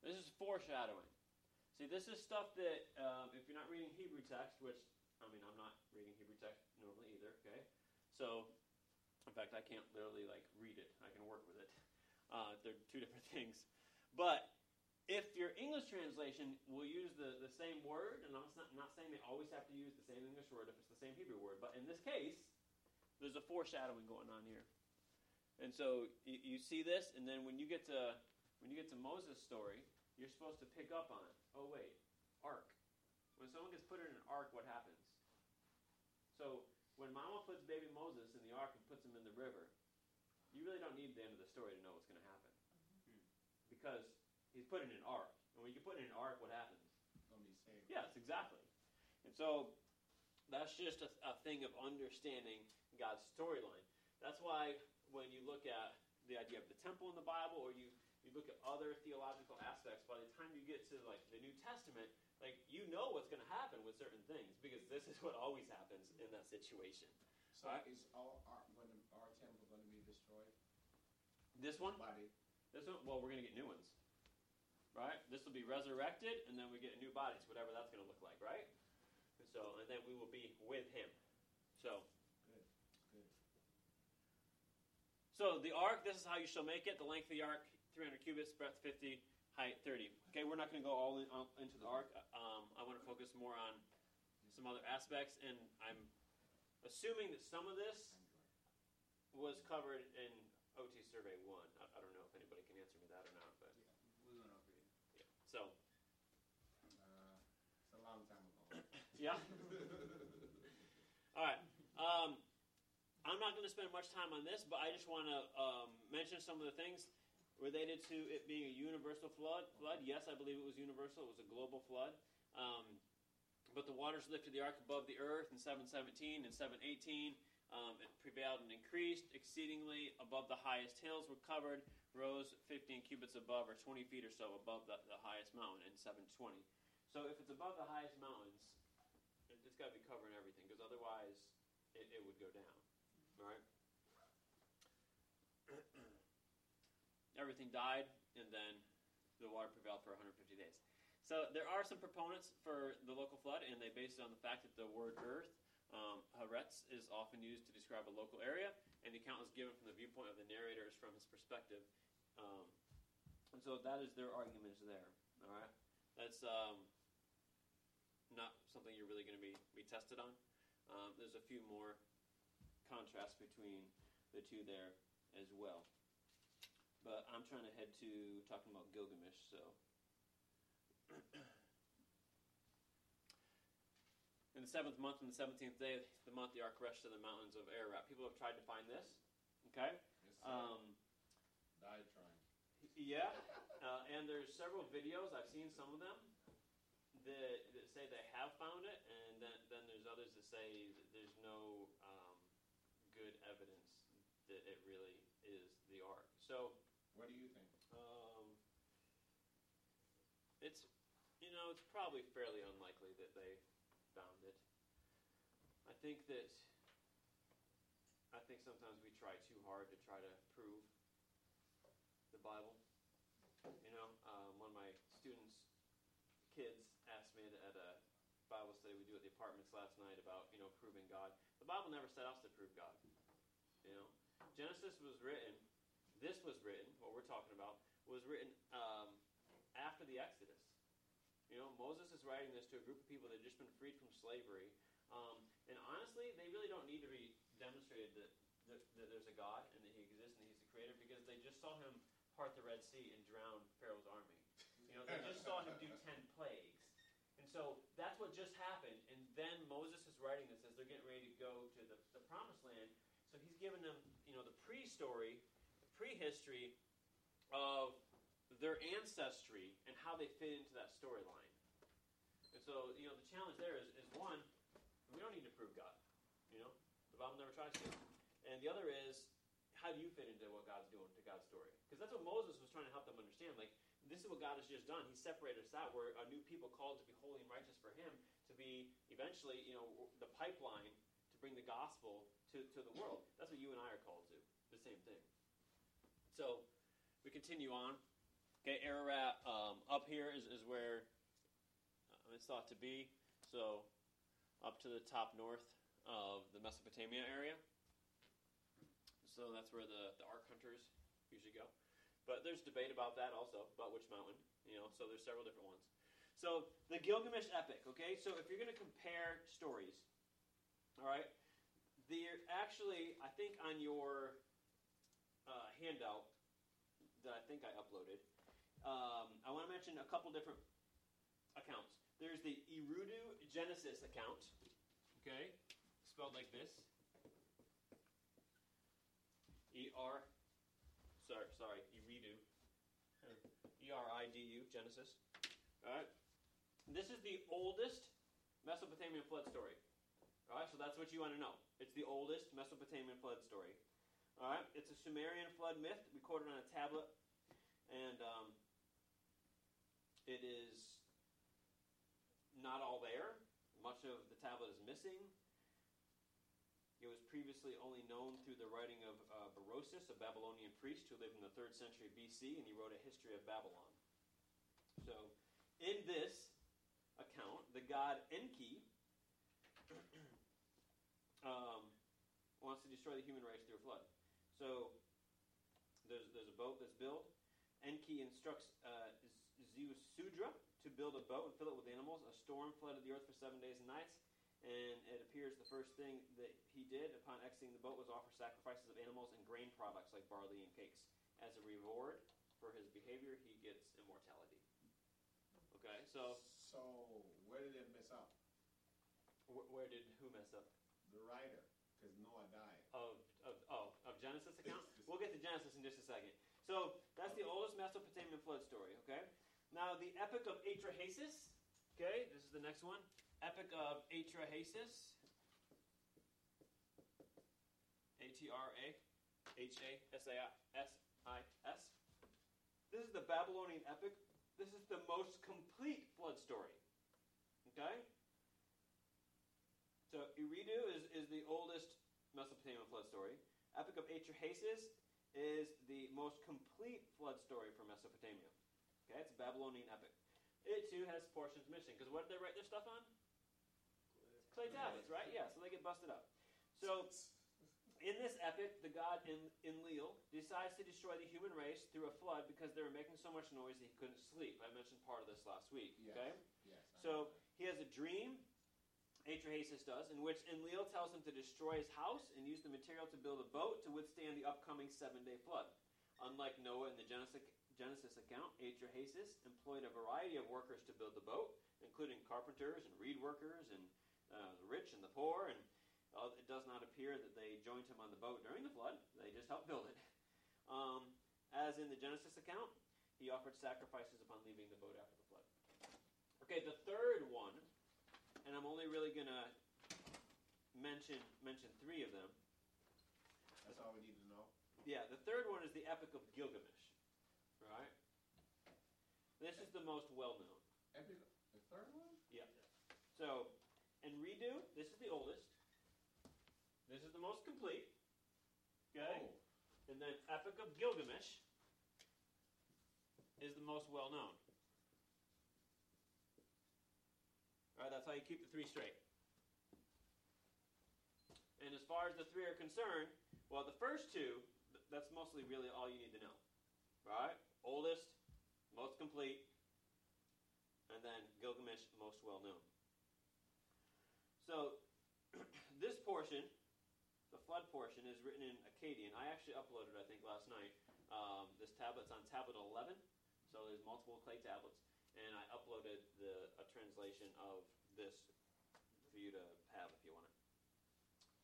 This is foreshadowing. See, this is stuff that um, if you're not reading Hebrew text, which I mean, I'm not reading Hebrew text normally either. Okay, so in fact, I can't literally like read it. I can work with it. Uh, they're two different things. But if your English translation will use the, the same word, and I'm not, not saying they always have to use the same English word if it's the same Hebrew word, but in this case, there's a foreshadowing going on here. And so you, you see this, and then when you get to when you get to Moses' story, you're supposed to pick up on it. Oh wait, ark. When someone gets put in an ark, what happens? So when Mama puts baby Moses in the ark and puts him in the river, you really don't need the end of the story to know what's going to happen, mm-hmm. because he's put in an ark. And when you put in an ark, what happens? Gonna be saved. Yes, exactly. And so that's just a, a thing of understanding God's storyline. That's why when you look at the idea of the temple in the Bible, or you, you look at other theological aspects, by the time you get to like the New Testament, like you know what's going to happen with certain things because this is what always happens in that situation. So is all our, our temple going to be destroyed? This one, Body. this one, well, we're going to get new ones, right? This will be resurrected, and then we get new bodies, whatever that's going to look like, right? And so, and then we will be with Him. So. Good. Good. So the ark, this is how you shall make it. The length of the ark, 300 cubits, breadth 50, height 30. Okay, we're not going to go all in, all into the ark. Um, I want to focus more on some other aspects, and I'm assuming that some of this was covered in OT Survey 1. I, I don't know if anybody can answer me that or not, but We went over it. So, Uh, it's a long time ago. yeah. All right. Not going to spend much time on this, but I just want to um, mention some of the things related to it being a universal flood. Flood. Yes, I believe it was universal. It was a global flood. Um, but the waters lifted the ark above the earth in 717 and 718. Um, it prevailed and increased exceedingly above the highest hills were covered, rose 15 cubits above, or 20 feet or so above the, the highest mountain in 720. So if it's above the highest mountains, it- it's got to be covering everything, because otherwise it, it would go down. Right? everything died, and then the water prevailed for 150 days. So there are some proponents for the local flood, and they base it on the fact that the word earth, um, Haaretz, is often used to describe a local area, and the account is given from the viewpoint of the narrators from his perspective. Um, and so that is their argument there. All right, that's um, not something you're really going to be, be tested on. Um, there's a few more contrasts between the two there as well. But I'm trying to head to talking about Gilgamesh, so. In the seventh month, on the seventeenth day of the month, the ark rested in the mountains of Ararat. People have tried to find this. Okay. Yes, sir. Um, Died trying. yeah, uh, and there's several videos. I've seen some of them that, that say they have found it, and then, then there's others that say that there's no that it really is the ark. So What do you think? um, it's you know it's probably fairly unlikely that they found it. I think that I think sometimes we try too hard to try to prove the Bible. You know, um, one of my students' kids asked me at, a Bible study we do at the apartments last night about you know proving God. The Bible never set out to prove God. You know, Genesis was written. This was written. What we're talking about was written um, after the Exodus. You know, Moses is writing this to a group of people that had just been freed from slavery. Um, and honestly, they really don't need to be demonstrated that, that, that there's a God and that He exists and He's the Creator because they just saw Him part the Red Sea and drown Pharaoh's army. You know, they just saw Him do ten plagues. And so that's what just happened. And then Moses is writing this as they're getting ready to go to the, the Promised Land. So he's giving them, you know, the pre-story, the prehistory of their ancestry and how they fit into that storyline. And so, you know, the challenge there is, is one, we don't need to prove God. You know, the Bible never tries to. And the other is, how do you fit into what God's doing to God's story? Because that's what Moses was trying to help them understand. Like, this is what God has just done. He separated us out. We're a new people called to be holy and righteous for Him, to be eventually, you know, the pipeline bring the gospel to, to the world. That's what you and I are called to. The same thing. So, we continue on. Okay, Ararat um, up here is, is where uh, it's thought to be. So, up to the top north of the Mesopotamia area. So that's where the, the ark hunters usually go. But there's debate about that also, about which mountain, you know, so there's several different ones. So the Gilgamesh epic, okay? So if you're going to compare stories, all right, they're actually, I think on your uh, handout that I think I uploaded, um, I want to mention a couple different accounts. There's the Eridu Genesis account, okay, spelled like this. E R, sorry, sorry, Eridu. E R I D U, Genesis. All right. This is the oldest Mesopotamian flood story. All right, so that's what you want to know. It's the oldest Mesopotamian flood story. All right, it's a Sumerian flood myth recorded on a tablet, and um, it is not all there. Much of the tablet is missing. It was previously only known through the writing of uh, Berosus, a Babylonian priest who lived in the 3rd century BC, and he wrote a history of Babylon. So, in this account, the god Enki um, wants to destroy the human race through a flood. So, there's, there's a boat that's built. Enki instructs uh, Ziusudra to build a boat and fill it with animals. A storm flooded the earth for seven days and nights. And it appears the first thing that he did upon exiting the boat was offer sacrifices of animals and grain products like barley and cakes. As a reward for his behavior, he gets immortality. Okay, so So where did it mess up? wh- where did who mess up? The writer, because Noah died. Of, of oh of Genesis account? We'll get to Genesis in just a second. So that's the oldest Mesopotamian flood story. Okay. Now the Epic of Atrahasis. Okay, this is the next one. Epic of Atrahasis. A T R A H A S A S I S. This is the Babylonian epic. This is the most complete flood story. Okay? So Eridu is, is the oldest Mesopotamian flood story. Epic of Atrahasis is the most complete flood story for Mesopotamia. Okay, it's a Babylonian epic. It too has portions missing. Because what did they write their stuff on? Clay tablets, right? Yeah, so they get busted up. So in this epic, the god En- Enlil decides to destroy the human race through a flood because they were making so much noise that he couldn't sleep. I mentioned part of this last week. Yes. Okay? Yes. I So know he has a dream, Atrahasis does, in which Enlil tells him to destroy his house and use the material to build a boat to withstand the upcoming seven day flood. Unlike Noah in the Genesis, account, Atrahasis employed a variety of workers to build the boat, including carpenters and reed workers and uh, the rich and the poor. And uh, it does not appear that they joined him on the boat during the flood, they just helped build it. Um, as in the Genesis account, he offered sacrifices upon leaving the boat after the flood. Okay, the third one, and I'm only really gonna mention mention three of them. That's all we need to know. Yeah, the third one is the Epic of Gilgamesh. Right? This is the most well known. Epic, the third one? Yeah. So, Eridu, this is the oldest. This is the most complete. Okay? Oh, And then Epic of Gilgamesh is the most well known. Alright, that's how you keep the three straight. And as far as the three are concerned, well, the first two, that's mostly really all you need to know. Right? Oldest, most complete, and then Gilgamesh, most well known. So, this portion, the flood portion, is written in Akkadian. I actually uploaded, I think, last night. Um, this tablet's on tablet 11, so there's multiple clay tablets, and I uploaded the a translation of this for you to have if you want it.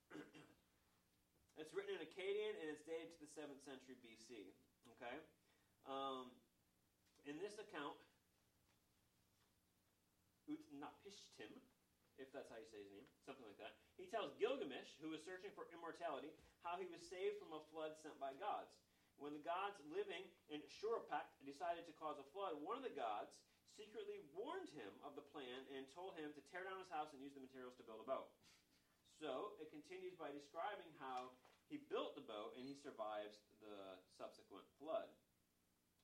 it's written in Akkadian and it's dated to the 7th century BC. Okay? Um, in this account, Utnapishtim, if that's how you say his name, something like that, he tells Gilgamesh, who was searching for immortality, how he was saved from a flood sent by gods. When the gods living in Shuruppak decided to cause a flood, one of the gods secretly warned him of the plan and told him to tear down his house and use the materials to build a boat. So it continues by describing how he built the boat and he survives the subsequent flood.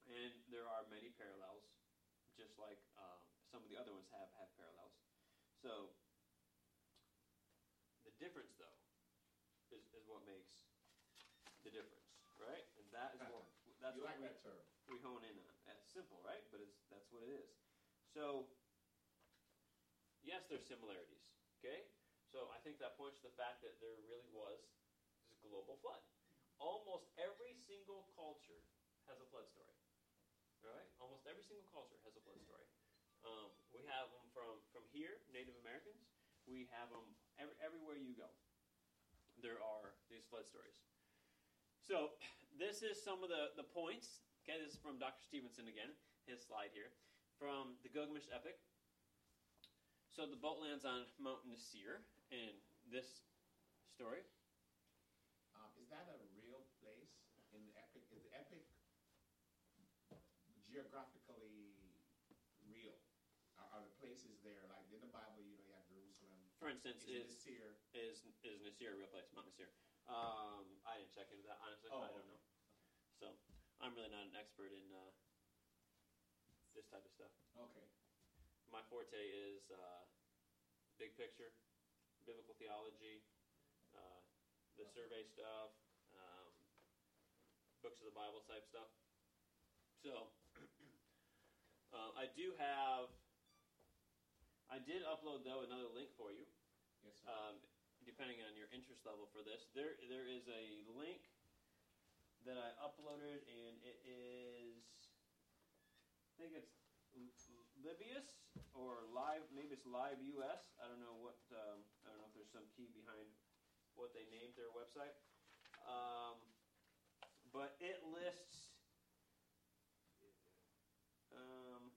And there are many parallels, just like um, some of the other ones have have parallels. So the difference, though, is, is what makes the difference, right? And that is what that's you what like we, that we hone in on. That's simple, right? But it's that's what it is. So yes, there's similarities. Okay, so I think that points to the fact that there really was this global flood. Almost every single culture has a flood story. Right? Almost every single culture has a flood story. Um, we have them from from here, Native Americans. We have them every, everywhere you go. There are these flood stories. So this is some of the, the points. Okay, this is from Dr. Stevenson again, his slide here, from the Gilgamesh epic. So the boat lands on Mount Nasir in this story. Um, is that a real place in the epic? Is the epic geographically real? Are, are the places there like in the Bible? You know, you have Jerusalem. For instance, Is, is Nasir? is is Nasir a real place? Mount Nasir. Um, I didn't check into that honestly. Oh, I don't okay. know. So I'm really not an expert in uh, this type of stuff. Okay. My forte is uh, big picture, biblical theology, uh, the survey stuff, um, books of the Bible type stuff. So uh, I do have. I did upload though another link for you. Yes, sir. Um, depending on your interest level for this, there there is a link that I uploaded, and it is. I think it's Livius or Live, maybe it's Live US. I don't know what. Um, I don't know if there's some key behind what they named their website. Um, but it lists. Um,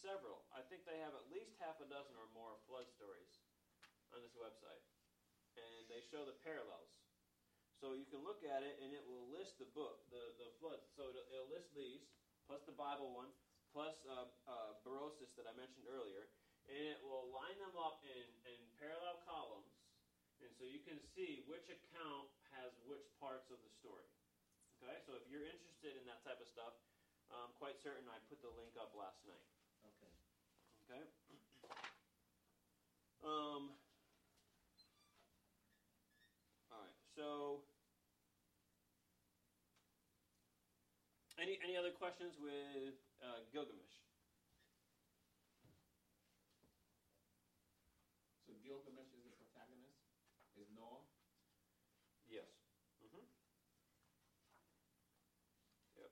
several. I think they have at least half a dozen or more flood stories on this website, and they show the parallels. So you can look at it, and it will list the book, the the floods. So it'll, it'll list these plus the Bible one, plus uh, uh, Berosus that I mentioned earlier, and it will line them up in, in parallel columns, and so you can see which account has which parts of the story. Okay, so if you're interested in that type of stuff, I'm quite certain I put the link up last night. Okay. Okay. Um. All right. So, any any other questions with uh, Gilgamesh? So Gilgamesh is the protagonist? Is Noah? Yes. Mm-hmm. Yep.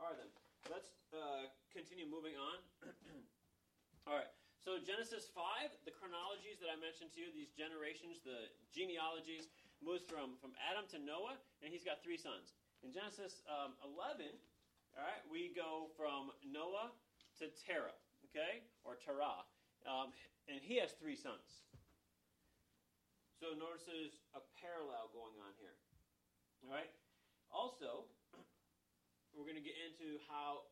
All right then. Let's uh, continue moving on. All right. So Genesis five, the chronologies that I mentioned to you, these generations, the genealogies, moves from from Adam to Noah, and he's got three sons. In Genesis um, eleven, all right, we go from Noah to Terah, okay, or Terah, um, and he has three sons. So notice there's a parallel going on here. All right. Also, we're going to get into how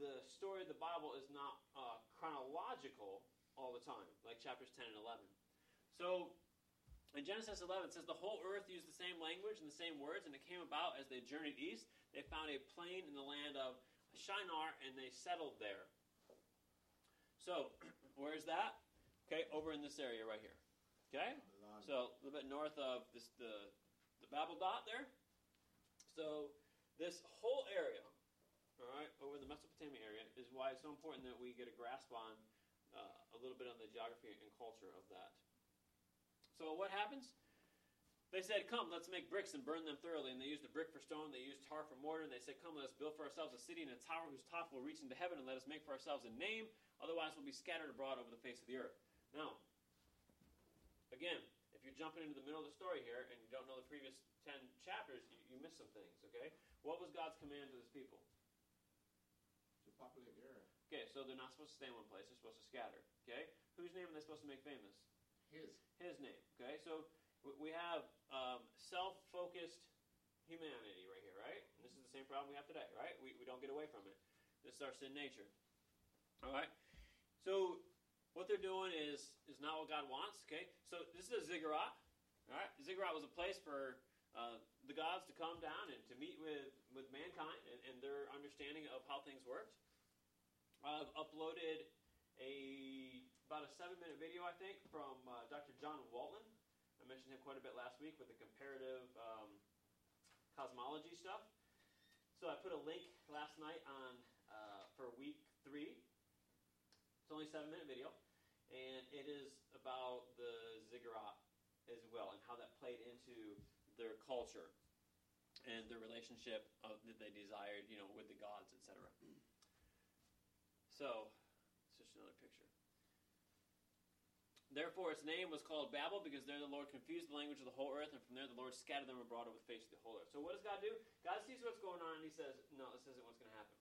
the story of the Bible is not uh, chronological all the time, like chapters 10 and 11. So in Genesis 11, it says the whole earth used the same language and the same words, and it came about as they journeyed east. They found a plain in the land of Shinar, and they settled there. So, where's that? Okay, over in this area right here. Okay? So a little bit north of this the the Babel dot there. So this whole area, all right, over the Mesopotamia area, is why it's so important that we get a grasp on uh, a little bit on the geography and culture of that. So what happens? They said, "Come, let's make bricks and burn them thoroughly." And they used the brick for stone. They used tar for mortar. And they said, "Come, let us build for ourselves a city and a tower whose top will reach into heaven, and let us make for ourselves a name. Otherwise, we'll be scattered abroad over the face of the earth." Now, again, if you're jumping into the middle of the story here and you don't know the previous ten chapters, you, you miss some things. Okay, what was God's command to His people? Populate the earth. Okay, so they're not supposed to stay in one place; they're supposed to scatter. Okay, whose name are they supposed to make famous? His. His name. Okay, so we have um, self-focused humanity right here, right? And this is the same problem we have today, right? We, we don't get away from it. This is our sin nature. All right. So what they're doing is is not what God wants. Okay. So this is a ziggurat. All right. Ziggurat was a place for uh, the gods to come down and to meet with with mankind and, and their understanding of how things worked. I've uploaded a about a seven minute video, I think, from uh, Dr. John Walton. I mentioned him quite a bit last week with the comparative um, cosmology stuff. So I put a link last night on uh, for week three. It's only a seven minute video, and it is about the ziggurat as well and how that played into their culture and their relationship of, that they desired, you know, with the gods, etc. So, it's just another picture. Therefore, its name was called Babel because there the Lord confused the language of the whole earth, and from there the Lord scattered them abroad over the face of the whole earth. So, what does God do? God sees what's going on, and He says, "No, this isn't what's going to happen."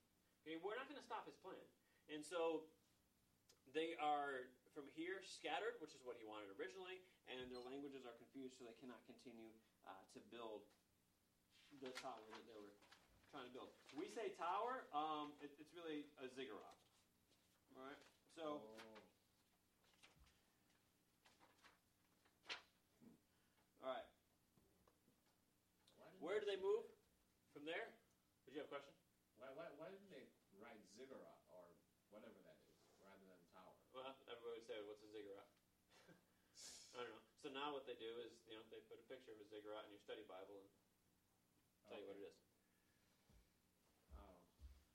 Okay, we're not going to stop His plan, and so they are from here scattered, which is what He wanted originally, and their languages are confused, so they cannot continue uh, to build the tower that they were trying to build. We say tower, um, it, it's really a ziggurat. All right, so. All right. Where do they move from there? Did you have a question? Why, why, why didn't they write ziggurat or whatever that is rather than tower? Well, everybody would say, "What's a ziggurat?" I don't know. So now what they do is, you know, they put a picture of a ziggurat in your study Bible and tell you what it is.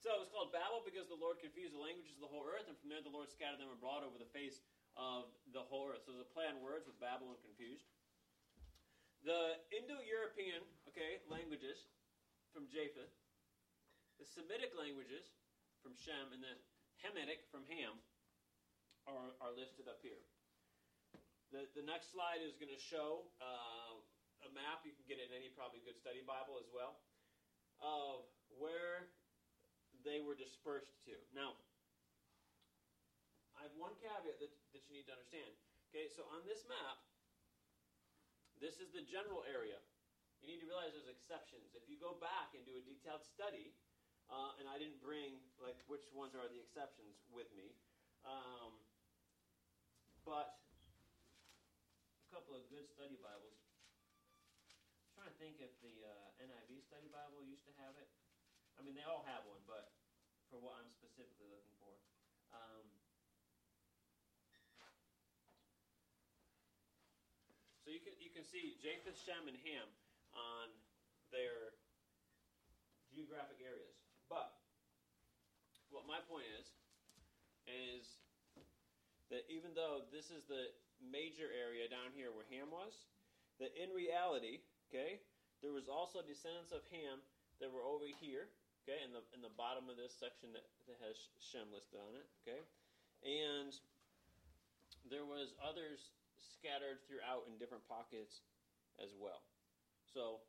So it was called Babel because the Lord confused the languages of the whole earth, and from there the Lord scattered them abroad over the face of the whole earth. So there's a play on words with Babel and confused. The Indo-European, okay, languages from Japheth, the Semitic languages from Shem, and the Hamitic from Ham are, are listed up here. The, the next slide is going to show uh, a map. You can get it in any probably good study Bible as well of where they were dispersed to. Now, I have one caveat that, that you need to understand. Okay, so on this map, this is the general area. You need to realize there's exceptions. If you go back and do a detailed study, uh, and I didn't bring like which ones are the exceptions with me, um, but a couple of good study Bibles. I'm trying to think if the uh, NIV study Bible used to have it. I mean, they all have one, but for what I'm specifically looking for. Um, so you can you can see Japheth, Shem, and Ham on their geographic areas. But what my point is is that even though this is the major area down here where Ham was, that in reality, okay, there was also descendants of Ham that were over here, okay, in the in the bottom of this section that, that has Shem listed on it, okay, and there was others scattered throughout in different pockets as well. So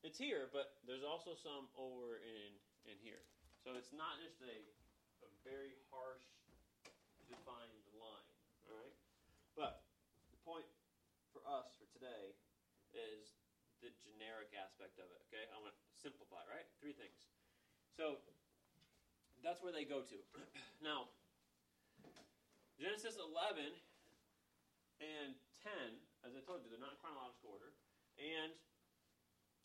it's here, but there's also some over in in here. So it's not just a, a very harsh defined line. All right, but the point for us for today is the generic aspect of it. Okay, I want to simplify. Right, three things. So that's where they go to. now, Genesis 11 and 10, as I told you, they're not in chronological order, and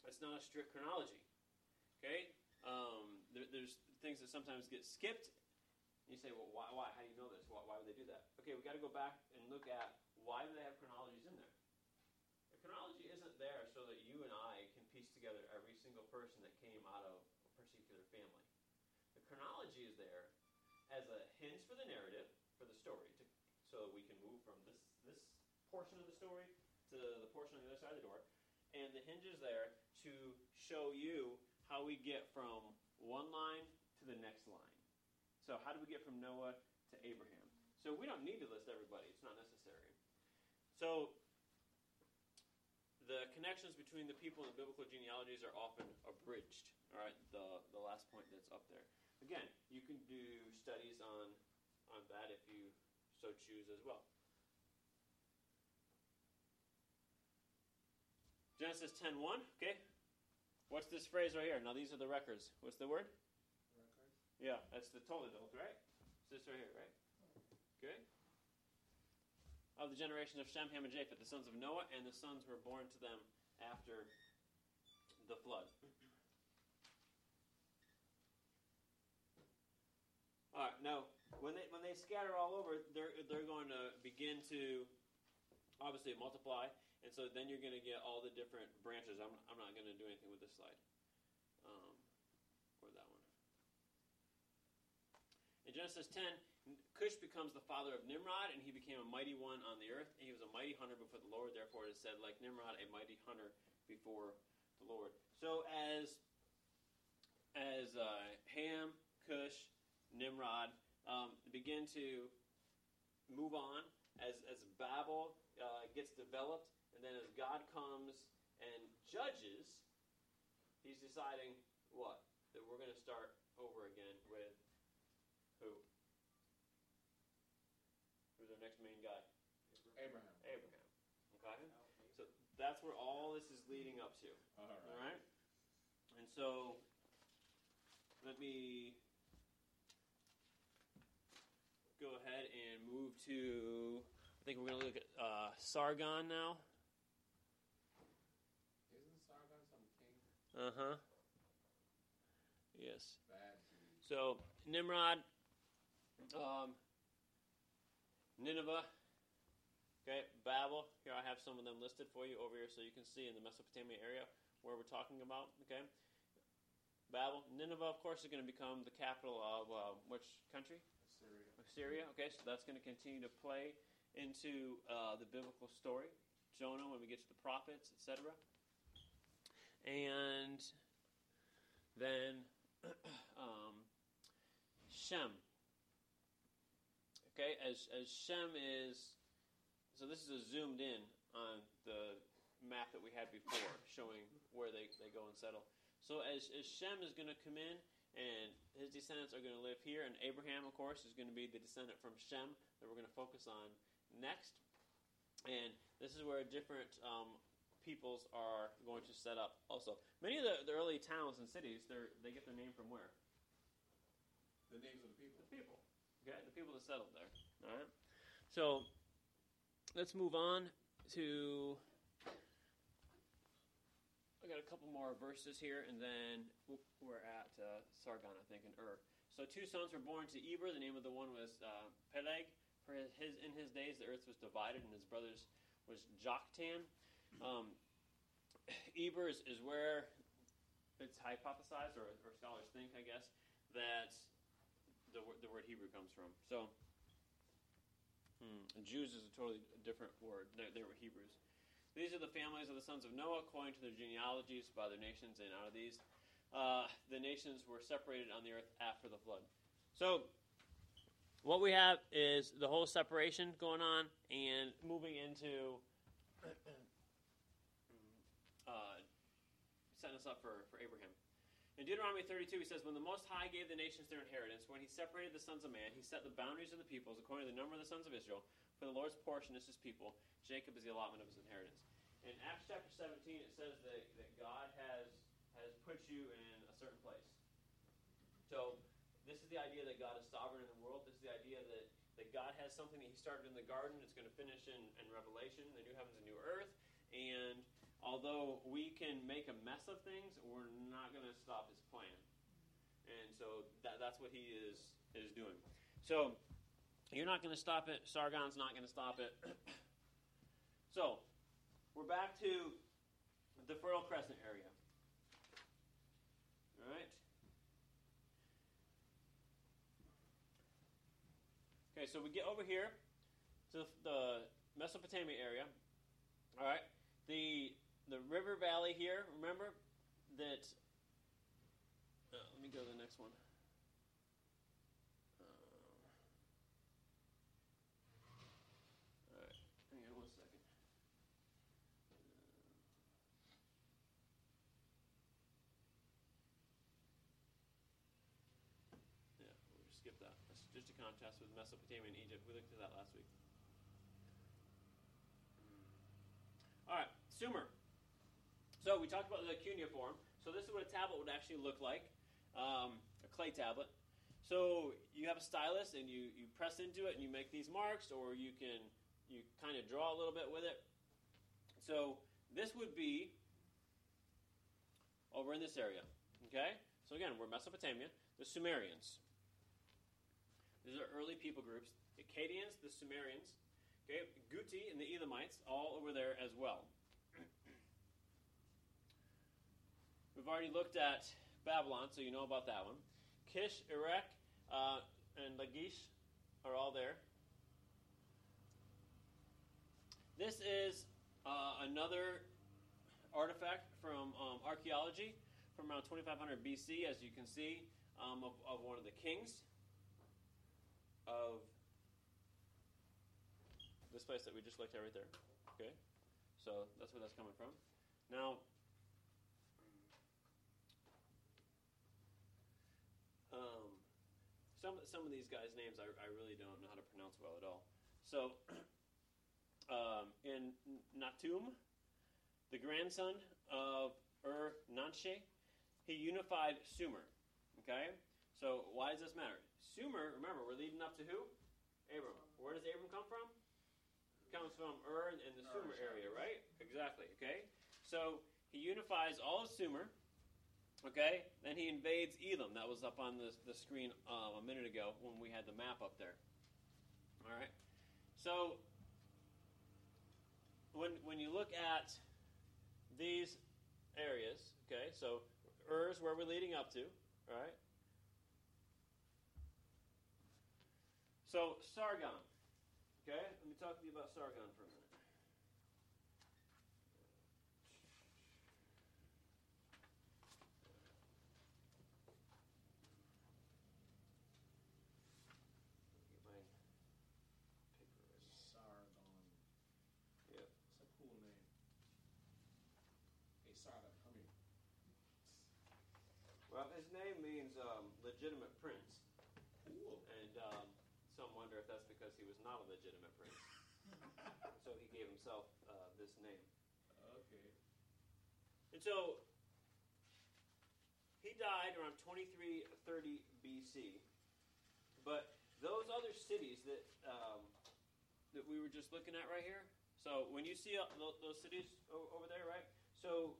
it's not a strict chronology. Okay, um, there, there's things that sometimes get skipped. You say, well, why? Why? How do you know this? Why, why would they do that? Okay, we got to go back and look at why do they have chronologies in there. The chronology isn't there so that you and I can piece together every single person that came out of a particular family. The chronology is there as a hinge for the narrative, for the story, to, so we can move from this this portion of the story to the portion on the other side of the door. And the hinge is there to show you how we get from one line to the next line. So, how do we get from Noah to Abraham? So, we don't need to list everybody, it's not necessary. So, the connections between the people in the biblical genealogies are often abridged. All right, the, the last point that's up there. Again, you can do studies on, on that if you so choose as well. Genesis 10.1, okay? What's this phrase right here? Now these are the records. What's the word? Records? Yeah, that's the Toledot, right? It's this right here, right? Okay. Of the generation of Shem, Ham, and Japheth, the sons of Noah, and the sons were born to them after the flood. All right. Now, when they when they scatter all over, they're they're going to begin to obviously multiply, and so then you're going to get all the different branches. I'm I'm not going to do anything with this slide, um, or that one. In Genesis 10, Cush becomes the father of Nimrod, and he became a mighty one on the earth. And he was a mighty hunter before the Lord. Therefore, it is said, like Nimrod, a mighty hunter before the Lord. So as as uh, Ham, Cush, Nimrod um, begin to move on, as as Babel uh, gets developed, and then as God comes and judges, He's deciding what that we're going to start over again with who? Who's our next main guy? Abraham. Abraham. Okay? So that's where all this is leading up to. All right. All right? And so let me go ahead and move to. I think we're going to look at uh, Sargon now. Isn't Sargon some king? Uh huh. Yes. Bad. So Nimrod, um, Nineveh, okay, Babel. Here I have some of them listed for you over here, so you can see in the Mesopotamia area where we're talking about. Okay, Babel, Nineveh, of course, is going to become the capital of uh, which country? Assyria. Okay, so that's going to continue to play into uh, the biblical story. Jonah, when we get to the prophets, etc. And then um, Shem. Okay, as, as Shem is, so this is a zoomed in on the map that we had before, showing where they, they go and settle. So as, as Shem is going to come in, and his descendants are going to live here, and Abraham, of course, is going to be the descendant from Shem that we're going to focus on next. And this is where different um, peoples are going to set up also. Many of the, the early towns and cities, they they get their name from where? The names of the people. The people. Okay, the people that settled there. All right. So let's move on to. I got a couple more verses here, and then we're at uh, Sargon, I think, and Ur. So two sons were born to Eber. The name of the one was uh, Peleg. For his, his, in his days, the earth was divided, and his brothers was Joktan. Um, Eber is, is where it's hypothesized, or, or scholars think, I guess, that the, the word Hebrew comes from. So, hmm, Jews is a totally different word. They, they were Hebrews. These are the families of the sons of Noah according to their genealogies by their nations, and out of these, uh, the nations were separated on the earth after the flood. So, what we have is the whole separation going on and moving into uh, setting us up for, for Abraham. In Deuteronomy 32, he says, When the Most High gave the nations their inheritance, when he separated the sons of man, he set the boundaries of the peoples according to the number of the sons of Israel. For the Lord's portion is his people. Jacob is the allotment of his inheritance. In Acts chapter 17, it says that, that God has, has put you in a certain place. So, this is the idea that God is sovereign in the world. This is the idea that, that God has something that he started in the garden. It's going to finish in, in Revelation, the new heavens and new earth. And although we can make a mess of things, we're not going to stop his plan. And so that, that's what he is is doing. So you're not going to stop it. Sargon's not going to stop it. so we're back to the Fertile Crescent area. All right. Okay, so we get over here to the Mesopotamia area. All right. The the river valley here, remember that. Uh, let me go to the next one. Uh, all right, hang on one second. Uh, yeah, we'll just skip that. That's just a contrast with Mesopotamia and Egypt. We looked at that last week. All right, Sumer. So we talked about the cuneiform. So this is what a tablet would actually look like, um, a clay tablet. So you have a stylus and you, you press into it and you make these marks, or you can you kind of draw a little bit with it. So this would be over in this area. Okay? So again, we're Mesopotamia, the Sumerians. These are early people groups. The Akkadians, the Sumerians, okay, Guti and the Elamites, all over there as well. We've already looked at Babylon, so you know about that one. Kish, Erech, uh, and Lachish are all there. This is uh, another artifact from um, archaeology from around 2500 BC, as you can see, um, of, of one of the kings of this place that we just looked at right there. Okay? So that's where that's coming from. Now, um, some some of these guys' names I, I really don't know how to pronounce well at all. So, um, in Natum, the grandson of Ur Nanshe, he unified Sumer. Okay? So, why does this matter? Sumer, remember, we're leading up to who? Abram. Where does Abram come from? Comes from Ur and the Sumer area, right? Exactly. Okay? So, he unifies all of Sumer. Okay? Then he invades Elam. That was up on the, the screen um, a minute ago when we had the map up there. All right? So, when, when you look at these areas, okay, so Ur is where we're leading up to, all right? So, Sargon, Okay, let me talk to you about Sargon for a minute. Get my paper ready. Sargon. Yep. It's a cool name. Hey, Sargon, come here. Well, his name means um, legitimate prince, Cool. and um, some wonder if that's because he was not a legitimate prince. so he gave himself uh, this name. Okay. And so he died around 2330 BC. But those other cities that um, that we were just looking at right here. So when you see uh, those cities over there, right? So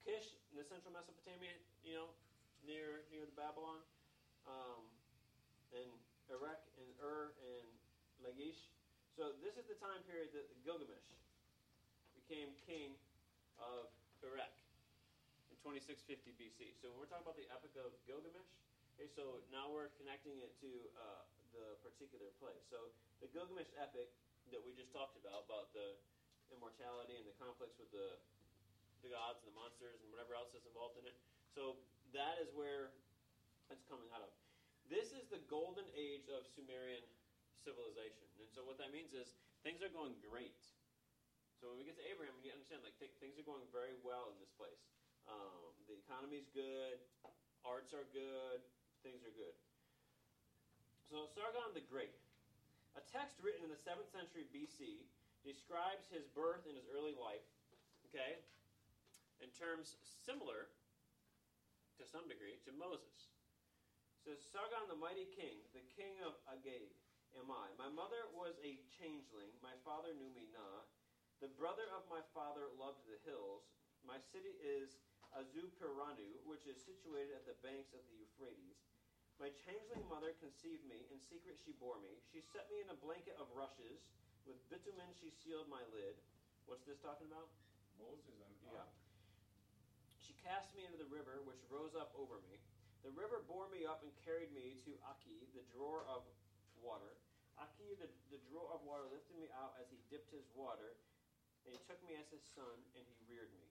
Kish in the central Mesopotamia, you know, near near the Babylon, um, and and Ur and Lagash. So this is the time period that Gilgamesh became king of Erech in 2650 BC. So when we're talking about the Epic of Gilgamesh, okay, so now we're connecting it to uh, the particular place. So the Gilgamesh epic that we just talked about, about the immortality and the conflicts with the the gods and the monsters and whatever else is involved in it. So that is where it's coming out of. This is the golden age of Sumerian civilization. And so what that means is things are going great. So when we get to Abraham, you understand like th- things are going very well in this place. Um, the economy's good, arts are good, things are good. So Sargon the Great, a text written in the seventh century BC, describes his birth and his early life. Okay, in terms similar to some degree to Moses. Says Sargon the mighty king, the king of Agade, am I. My mother was a changeling. My father knew me not. The brother of my father loved the hills. My city is Azupiranu, which is situated at the banks of the Euphrates. My changeling mother conceived me. In secret she bore me. She set me in a blanket of rushes. With bitumen she sealed my lid. What's this talking about? Moses and Yeah. She cast me into the river, which rose up over me. The river bore me up and carried me to Aki, the drawer of water. Aki, the, the drawer of water, lifted me out as he dipped his water, and he took me as his son, and he reared me.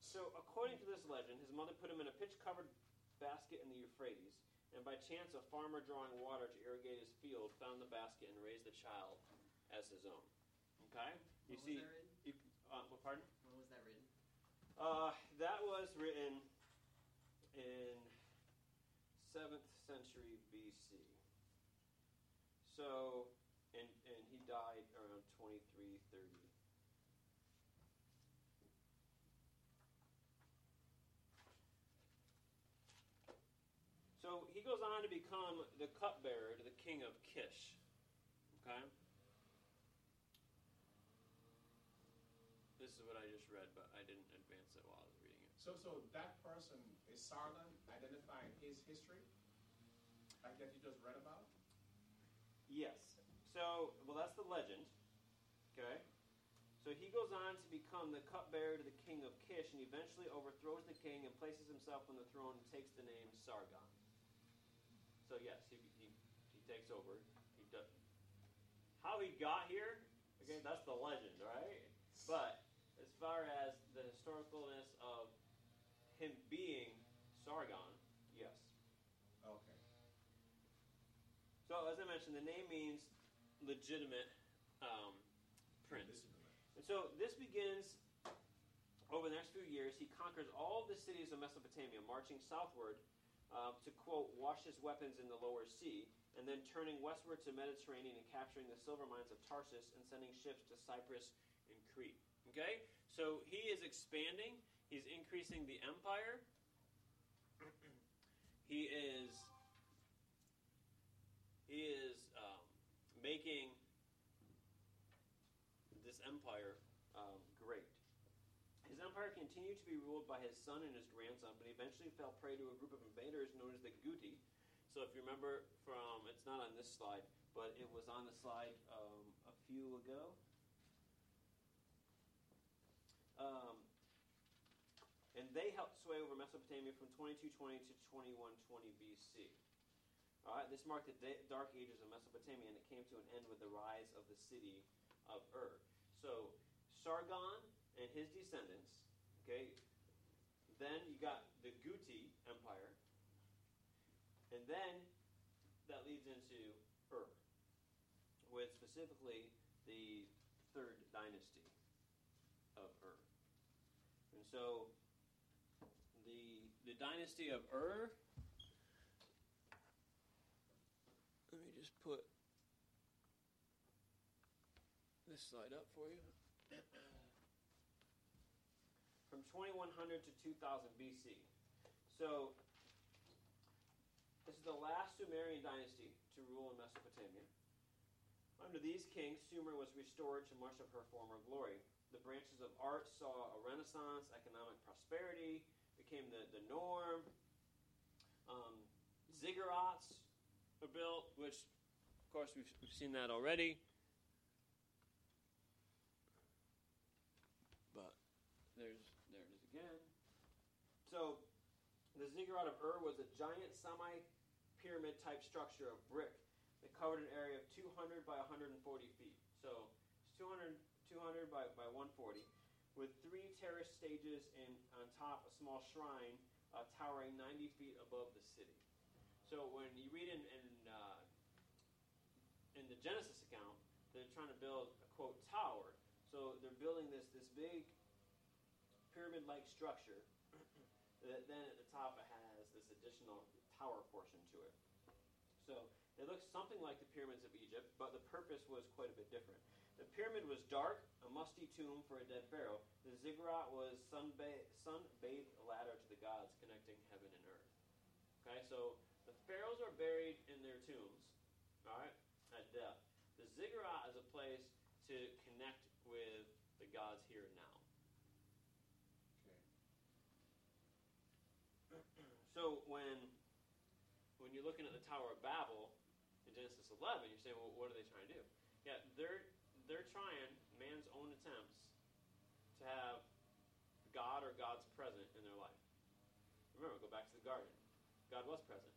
So, according to this legend, his mother put him in a pitch covered basket in the Euphrates, and by chance, a farmer drawing water to irrigate his field found the basket and raised the child as his own. Okay? You When see, was that you, uh, what, pardon? When was that written? Uh, that was written in 7th century BC. So, and, and he died around 2330. So he goes on to become the cupbearer to the king of Kish. Okay? This is what I just read, but I didn't advance it while I was reading it. So, so that person is Sargon his history, like that you just read about. Yes. So, well, that's the legend. Okay. So he goes on to become the cupbearer to the king of Kish, and eventually overthrows the king and places himself on the throne and takes the name Sargon. So yes, he, he, he takes over. He does. How he got here? Okay, that's the legend, right? But as far as the historicalness of him being Sargon, yes. Okay. So as I mentioned, the name means legitimate um, prince. And so this begins over the next few years. He conquers all the cities of Mesopotamia, marching southward uh, to, quote, wash his weapons in the lower sea, and then turning westward to Mediterranean and capturing the silver mines of Tarsus and sending ships to Cyprus and Crete. Okay? So he is expanding, he's increasing the empire. he is is um, making this empire um, great. His empire continued to be ruled by his son and his grandson, but he eventually fell prey to a group of invaders known as the Guti. So if you remember from, it's not on this slide, but it was on the slide um, a few ago. Um, and they helped sway over Mesopotamia from 2220 to 2120 BC. All right, this marked the da- dark ages of Mesopotamia, and it came to an end with the rise of the city of Ur. So Sargon and his descendants. Okay. Then you got the Guti Empire, and then that leads into Ur, with specifically the third dynasty of Ur. And so the the dynasty of Ur. Let me just put this slide up for you. From 2100 to 2000 BC. So this is the last Sumerian dynasty to rule in Mesopotamia. Under these kings, Sumer was restored to much of her former glory. The branches of art saw a renaissance, economic prosperity became the, the norm. Um, ziggurats were built, which, of course, we've, we've seen that already. But there's there it is again. So the ziggurat of Ur was a giant semi-pyramid type structure of brick that covered an area of 200 by 140 feet. So it's 200, 200 by, by 140, with three terrace stages and on top a small shrine uh, towering 90 feet above the city. So when you read in in, uh, in the Genesis account, they're trying to build a quote tower. So they're building this this big pyramid-like structure then at the top it has this additional tower portion to it. So it looks something like the pyramids of Egypt, but the purpose was quite a bit different. The pyramid was dark, a musty tomb for a dead pharaoh. The ziggurat was sun-ba- sun-bathed ladder to the gods connecting heaven and earth. Okay, so the pharaohs are buried in their tombs, all right, at death. The ziggurat is a place to connect with the gods here and now. Okay. So when when you're looking at the Tower of Babel in Genesis 11, you're saying, well, what are they trying to do? Yeah, they're they're trying man's own attempts to have God or God's present in their life. Remember, go back to the garden. God was present,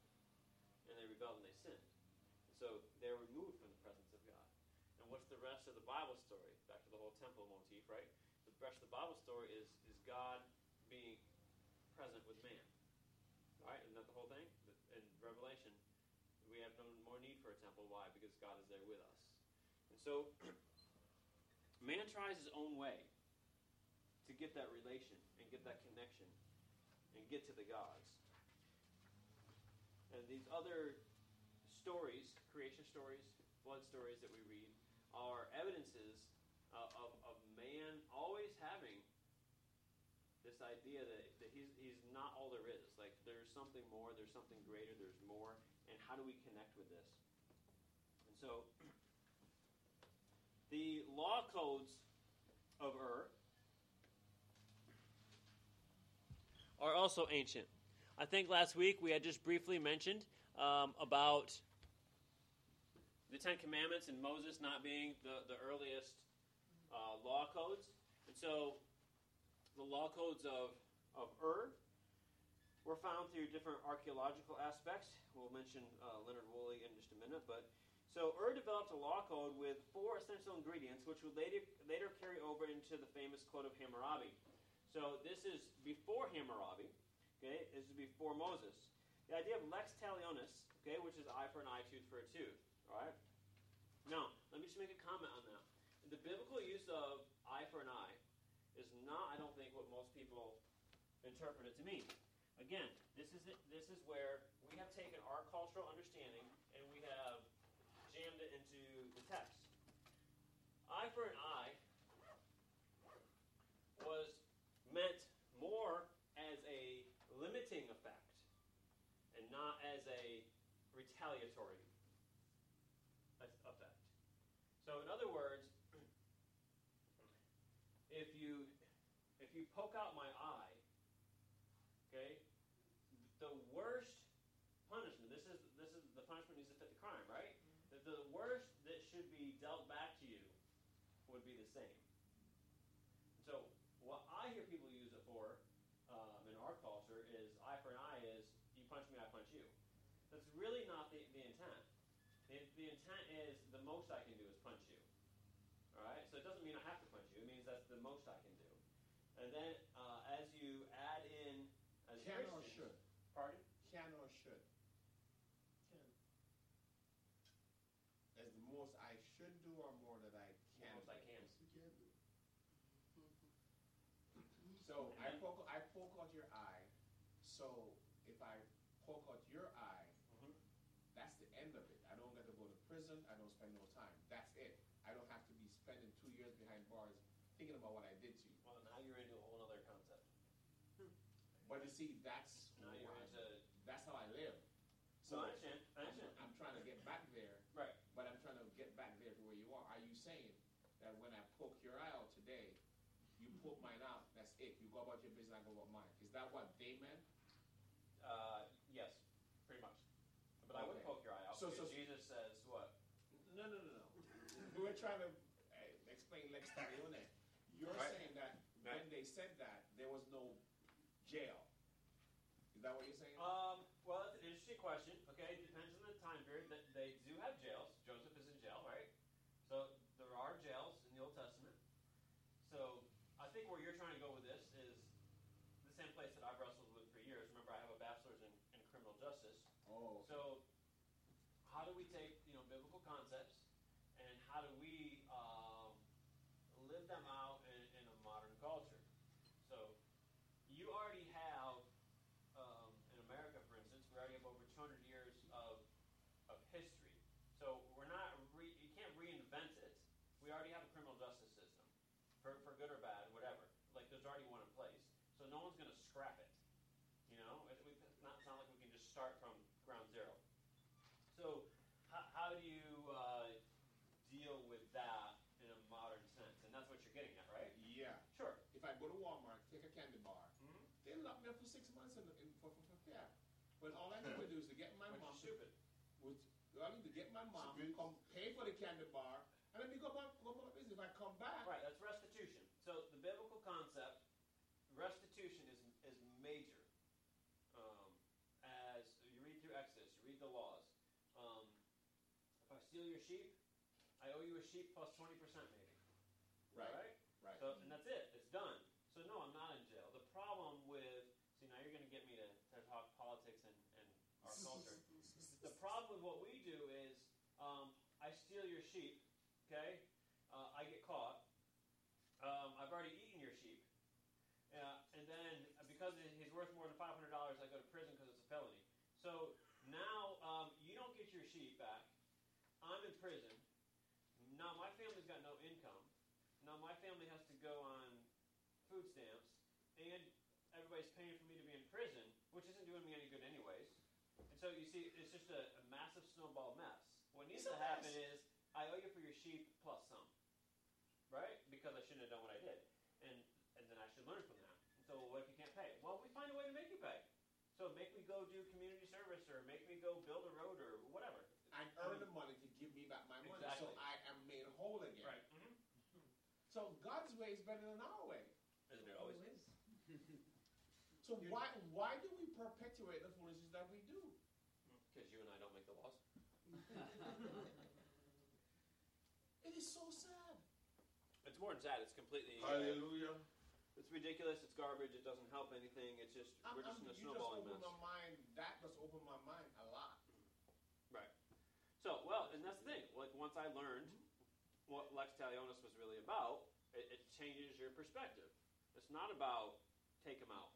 and they rebelled and they sinned. And so they're removed from the presence of God. And what's the rest of the Bible story? Back to the whole temple motif, right? The rest of the Bible story is is God being present with man. Right, isn't that the whole thing? In Revelation, we have no more need for a temple. Why? Because God is there with us. And so, man tries his own way to get that relation and get that connection and get to the gods. And these other stories, creation stories, flood stories that we read, are evidences uh, of, of man always having this idea that, that he's, he's not all there is. Like, there's something more, there's something greater, there's more. And how do we connect with this? And so, the law codes of Ur are also ancient. I think last week we had just briefly mentioned um, about the Ten Commandments and Moses not being the, the earliest uh, law codes. And so, the law codes of, of Ur were found through different archaeological aspects. We'll mention uh, Leonard Woolley in just a minute. But so Ur developed a law code with four essential ingredients, which would later later carry over into the famous Code of Hammurabi. So this is before Hammurabi. Okay, this is before Moses. The idea of lex talionis, okay, which is eye for an eye, tooth for a tooth. All right. Now, let me just make a comment on that. The biblical use of eye for an eye is not, I don't think, what most people interpret it to mean. Again, this is it, this is where we have taken our cultural understanding and we have jammed it into the text. Eye for an eye was meant more as a limiting effect and not as a retaliatory effect. So, in other words, if you if you poke out my eye, okay, the worst punishment. This is this is the punishment needs to fit the crime, right? The, the worst that should be dealt back to you would be the same. So what I hear people use it for um, in our culture is eye for an eye is you punch me, I punch you. That's really not the, the intent. The, the intent is the most I can do is punch you. All right. So it doesn't mean I have to punch you. It means that's the most I can do. And then uh, as you add in as Can or should? Pardon? Can or should? Can. As the most I should do or more that I can? most I do? can. You can do. So I poke, I poke out your eye. So if I poke out your eye, Mhm. that's the end of it. I don't get to go to prison. I don't spend no time. That's it. I don't have to be spending two years behind bars thinking about what I did to you. Well, now you're into a whole other concept. But you see, that's Now you're why- into. that's how I live. So I understand. I I'm. I'm trying to get back there, Right. but I'm trying to get back there to where you are. Are you saying that when I poke your eye out today, you poke mine out? That's it. You go about your business, I go about mine. Is that what they meant? Uh, yes, pretty much. But I would Okay. poke your eye out So- so- Jesus says what? No, no, no, no. We're trying to uh, explain Lex Talionis. You're Right. saying that Right. when they said that, there was no jail. Is that what you're saying? Um, well, that's an interesting question. Okay, it depends on the time period. That they do have jails. Joseph is in jail, right? So there are jails in the Old Testament. So I think where you're trying to go with this is the same place that I've wrestled with for years. Remember, I have a bachelor's in, in criminal justice. oh, So, how do we take you know biblical concepts and how do we um, live them out in, in a modern culture? So, you already have um, in America, for instance, we already have over 200 years of of history. So we're not re- you can't reinvent it. We already have a criminal justice system, for for good or bad, whatever. Like there's already one in place. So no one's going to scrap it. You know, it, we, it's not, it's not like we can just start from ground zero. So, how, how do you uh, deal with that in a modern sense? And that's what you're getting at, right? yeah. Sure. If I go to Walmart, take a candy bar, Mm-hmm. they lock me up for six months in, in, for, for, for theft. When all I need to do is to get my Which mom, is stupid. which, I need to get my mom, Stupid. come pay for the candy bar, and let me go about, go about my business. If I come back, Right, that's restitution. So the biblical concept, restitution is is major. Um, as you read through Exodus, you read the laws. Um, if I steal your sheep, I owe you a sheep plus twenty percent, maybe. Right. Right. right. So and that's it. It's done. So no, I'm not in jail. The problem with see now you're going to get me to, to talk politics and, and our culture. The problem with what we do is um, I steal your sheep, okay? Uh, I get caught. Um, I've already eaten your sheep. Uh, and then uh, because he's worth more than $500, I go to prison because it's a felony. So now um, you don't get your sheep back. I'm in prison. Now my family's got no income. Now my family has to go on food stamps. And everybody's paying for me to be in prison, which isn't doing me any good anyways. And so you see, it's just a, a massive snowball mess. What needs to happen mess. is I owe you for your sheep plus some, right? Because I shouldn't have done what I did, and and then I should learn from that. And so what if you can't pay? Well, we find a way to make you pay. So make me go do community service, or make me go build a road, or whatever. I earn the money to give me back my money, so Exactly. I am made whole again. Mm-hmm. So God's way is better than our way. Isn't it always? So why why do we perpetuate the foolishness that we do? Because you and I don't make the laws. It is so sad. It's more than sad. It's completely. uh, Hallelujah. It's ridiculous. It's garbage. It doesn't help anything. It's just I'm, we're just I'm, in a you just snowballing opened mess. my mind. That just opened my mind a lot. Right. So well, and that's the thing. Like once I learned what Lex Talionis was really about, it, it changes your perspective. It's not about take him out.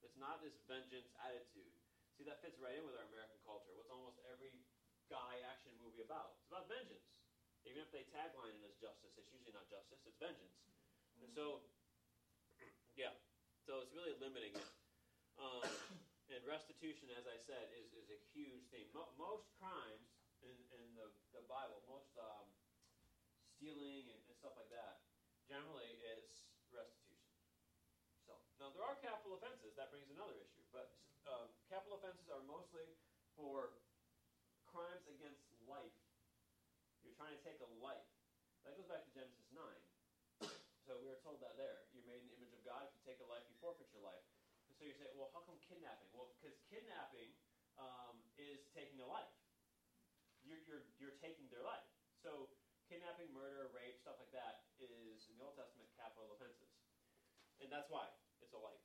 It's not this vengeance attitude. See, that fits right in with our American culture. What's almost every guy action movie about? It's about vengeance. Even if they tagline it as justice, it's usually not justice. It's vengeance. And so, yeah. So it's really limiting it. Um, and restitution, as I said, is, is a huge theme. Mo- most crimes in, in the, the Bible, most um, stealing and, and stuff like that, generally is restitution. So now there are capital offenses. That brings another issue. But um, capital offenses are mostly for crimes against life. You're trying to take a life. That goes back to Genesis 9. So we were told that there. You're made in the image of God. If you take a life, you forfeit your life. And so you say, well, how come kidnapping? Well, because kidnapping um, is taking a life. You're, you're, you're taking their life. So kidnapping, murder, rape, stuff like that is in the Old Testament capital offenses, and that's why it's a life.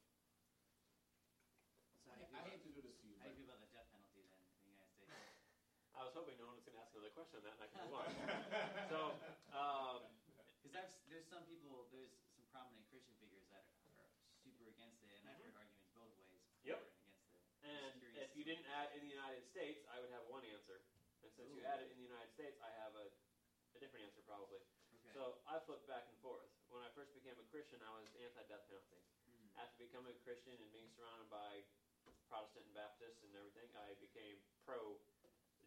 So I, do you feel I hate to do this to you, how do you feel about the death penalty then in the United States? I was hoping no one was going to ask another question on that, and I can move on. so, um, Because there's some people, there's some prominent Christian figures that are super against it, and I've Mhm. heard arguments both ways for Yep. and against it. and if you didn't add in the United States, I would have one answer, and since you Ooh. added in the United States, I have a, a different answer probably. okay. So I flipped back and forth. When I first became a Christian, I was anti-death penalty. Mhm. After becoming a Christian and being surrounded by Protestant and Baptists and everything, I became pro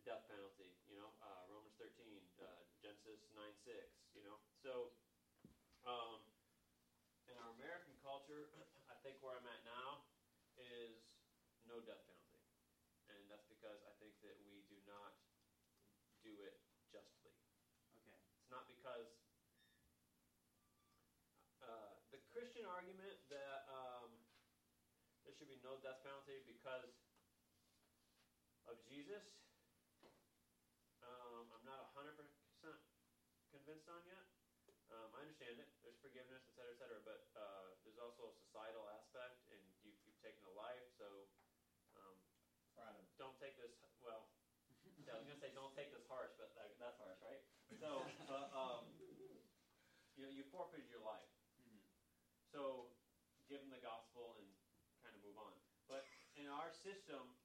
death penalty. You know, uh, Romans 13, uh, Genesis 9 6. You know, so um, in our American culture, I think where I'm at now is no death penalty, and that's because I think that we do not do it justly. okay. It's not because uh, the Christian argument that um, there should be no death penalty because of Jesus. Um, I'm not hundred percent convinced on yet. Um, I understand it. There's forgiveness, et cetera, et cetera. But uh, there's also a societal aspect, and you, you've taken a life, so um, don't take this. Well, yeah, I was gonna say don't take this harsh, but like, that's harsh, right? So, uh, um, you know, you forfeited your life. Mhm. So, give them the gospel and kind of move on. But in our system,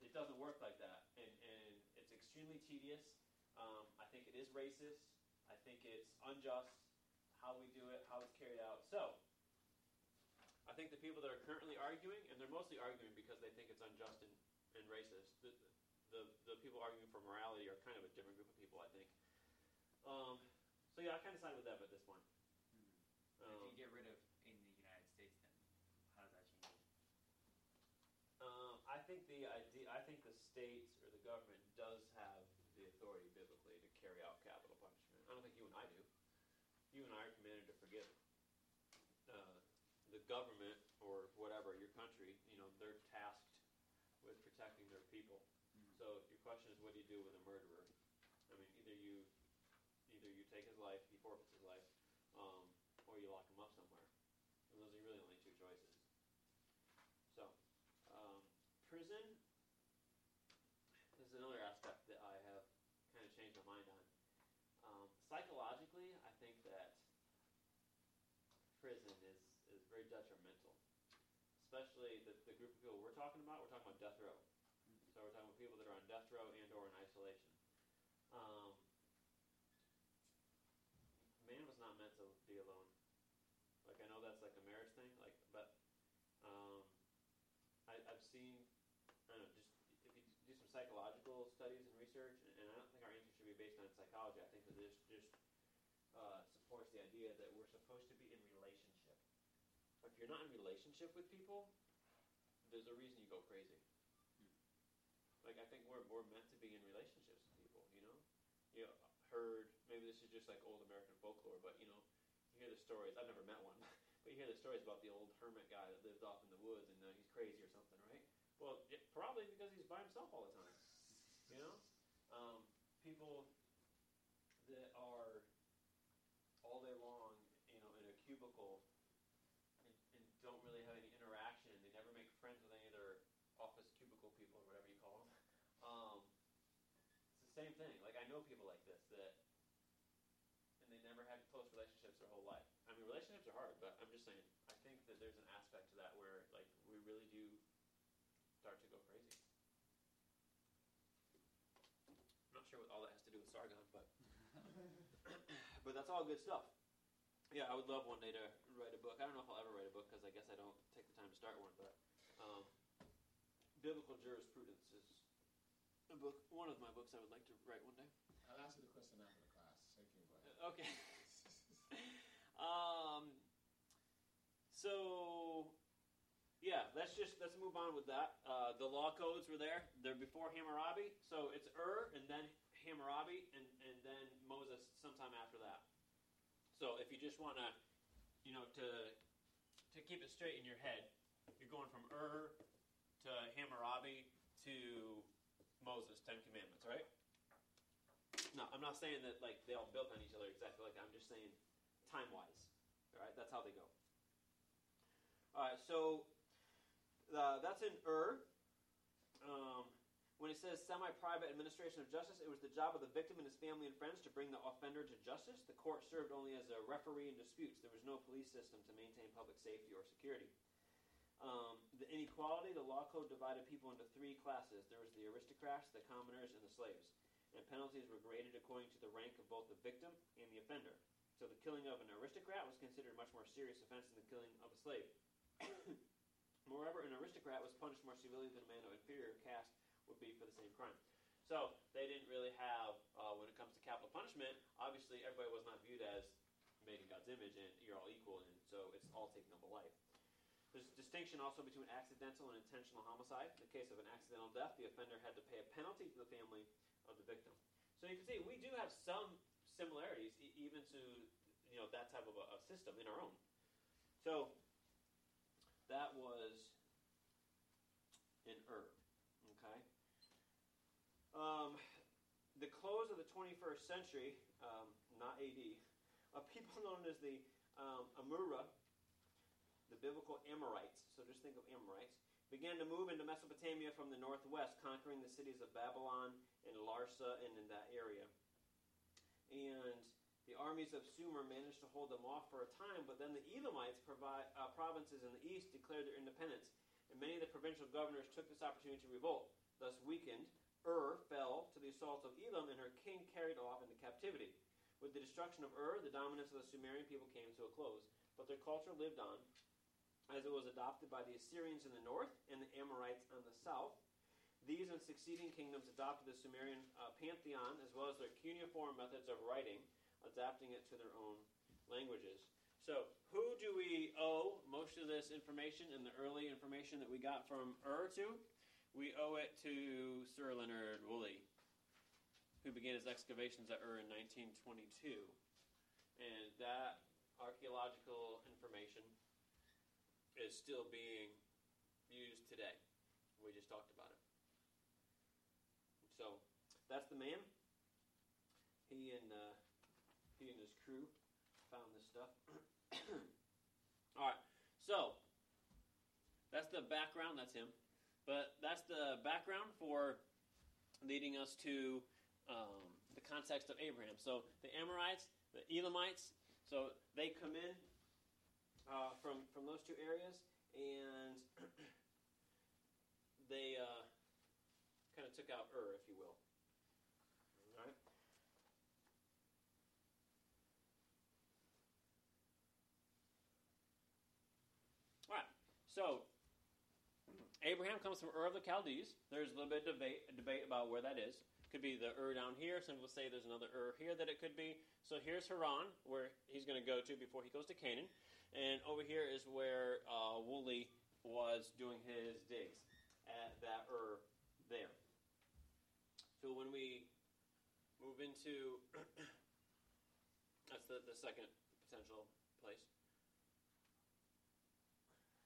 it doesn't work like that, and and it's extremely tedious. Um, I think it is racist. I think it's unjust how we do it, how it's carried out. So, I think the people that are currently arguing, and they're mostly arguing because they think it's unjust and, and racist. The, the the people arguing for morality are kind of a different group of people, I think. Um, so yeah, I kind of side with them at this point. Mhm. Um, if you get rid of in the United States, then how does that change? Um, I think the idea, I think the states or the government does have the authority biblically to carry out capital punishment. I don't think you and I do. You and I are commanded to forgive. Uh, the government or whatever your country, you know, they're tasked with protecting their people. Mhm. So your question is, what do you do with a murderer? I mean, either you, either you take his life, he forfeits his life, um, or you lock him up somewhere. And those are really only two choices. So, um, prison is another aspect that I have kind of changed my mind on. Um, psychologically, I think that prison is, is very detrimental, especially the, the group of people we're talking about. We're talking about death row. So we're talking about people that are on death row and or in isolation. Um, man was not meant to be alone. Like I know that's like a marriage thing, like but um, I, I've seen I don't know, just if you do some psychological studies and research, and, and I don't think our answer should be based on psychology. I think that this just uh, supports the idea that we're supposed to be in relationship. If you're not in relationship with people, there's a reason you go crazy. Like I think we're we're meant to be in relationships with people. You know, you know, heard maybe this is just like old American folklore, but you know, you hear the stories. I've never met one, but you hear the stories about the old hermit guy that lived off in the woods and uh, he's crazy or something? Well, it, probably because he's by himself all the time. You know, um, people that are all day long, you know, in a cubicle and, and don't really have any interaction. They never make friends with any of their office cubicle people or whatever you call them. Um, it's the same thing. Like I know people like this that, and they never had close relationships their whole life. I mean, relationships are hard, but I'm just saying. I think that there's an aspect to that where, like, we really do start to go crazy. I'm not sure what all that has to do with Sargon, but but that's all good stuff. Yeah, I would love one day to write a book. I don't know if I'll ever write a book because I guess I don't take the time to start one. But um, biblical jurisprudence is a book. One of my books I would like to write one day. I'll ask you the question after the class. Thank you. Go. Okay. um. So, yeah, let's just let's move on with that. Uh, the law codes were there. They're before Hammurabi, so it's Ur and then Hammurabi and and then Moses sometime after that. So if you just want to, you know, to to keep it straight in your head, you're going from Ur to Hammurabi to Moses, Ten Commandments, right? No, I'm not saying that like they all built on each other exactly like that. I'm just saying time wise. All right, that's how they go. All right, so uh, that's in Ur. Um, when it says semi-private administration of justice, it was the job of the victim and his family and friends to bring the offender to justice. The court served only as a referee in disputes. There was no police system to maintain public safety or security. Um, the inequality, the law code divided people into three classes. There was the aristocrats, the commoners, and the slaves. And penalties were graded according to the rank of both the victim and the offender. So the killing of an aristocrat was considered a much more serious offense than the killing of a slave. Moreover, an aristocrat was punished more severely than a man of inferior caste would be for the same crime. So they didn't really have, uh, when it comes to capital punishment, obviously everybody was not viewed as made in God's image and you're all equal, and so it's all taking up a life. There's a distinction also between accidental and intentional homicide. In the case of an accidental death, the offender had to pay a penalty to the family of the victim. So you can see we do have some similarities, e- even to you know that type of a, a system in our own. So that was in Ur. Okay. Um, the close of the 21st century, um, not AD, a people known as the um, Amurru, the biblical Amorites, so just think of Amorites, began to move into Mesopotamia from the northwest, conquering the cities of Babylon and Larsa and in that area. And the armies of Sumer managed to hold them off for a time, but then the Elamites, uh, provinces in the east, declared their independence, and many of the provincial governors took this opportunity to revolt. Thus weakened, Ur fell to the assault of Elam, and her king carried off into captivity. With the destruction of Ur, the dominance of the Sumerian people came to a close, but their culture lived on, as it was adopted by the Assyrians in the north and the Amorites on the south. These and succeeding kingdoms adopted the Sumerian uh, pantheon as well as their cuneiform methods of writing, adapting it to their own languages. So, who do we owe most of this information and the early information that we got from Ur to? We owe it to Sir Leonard Woolley, who began his excavations at Ur in 1922. And that archaeological information is still being used today. We just talked about it. So that's the man. He and uh, he and his crew found this stuff. All right. So that's the background. That's him. But that's the background for leading us to um, the context of Abraham. So the Amorites, the Elamites. So they come in uh, from from those two areas, and they uh, kind of took out Ur, if you will. All right. All right. So Abraham comes from Ur of the Chaldees. There's a little bit of debate, debate about where that is. Could be the Ur down here. Some people say there's another Ur here that it could be. So here's Haran, where he's going to go to before he goes to Canaan. And over here is where uh, Woolley was doing his digs at that Ur there. So when we move into that's the, the second potential place.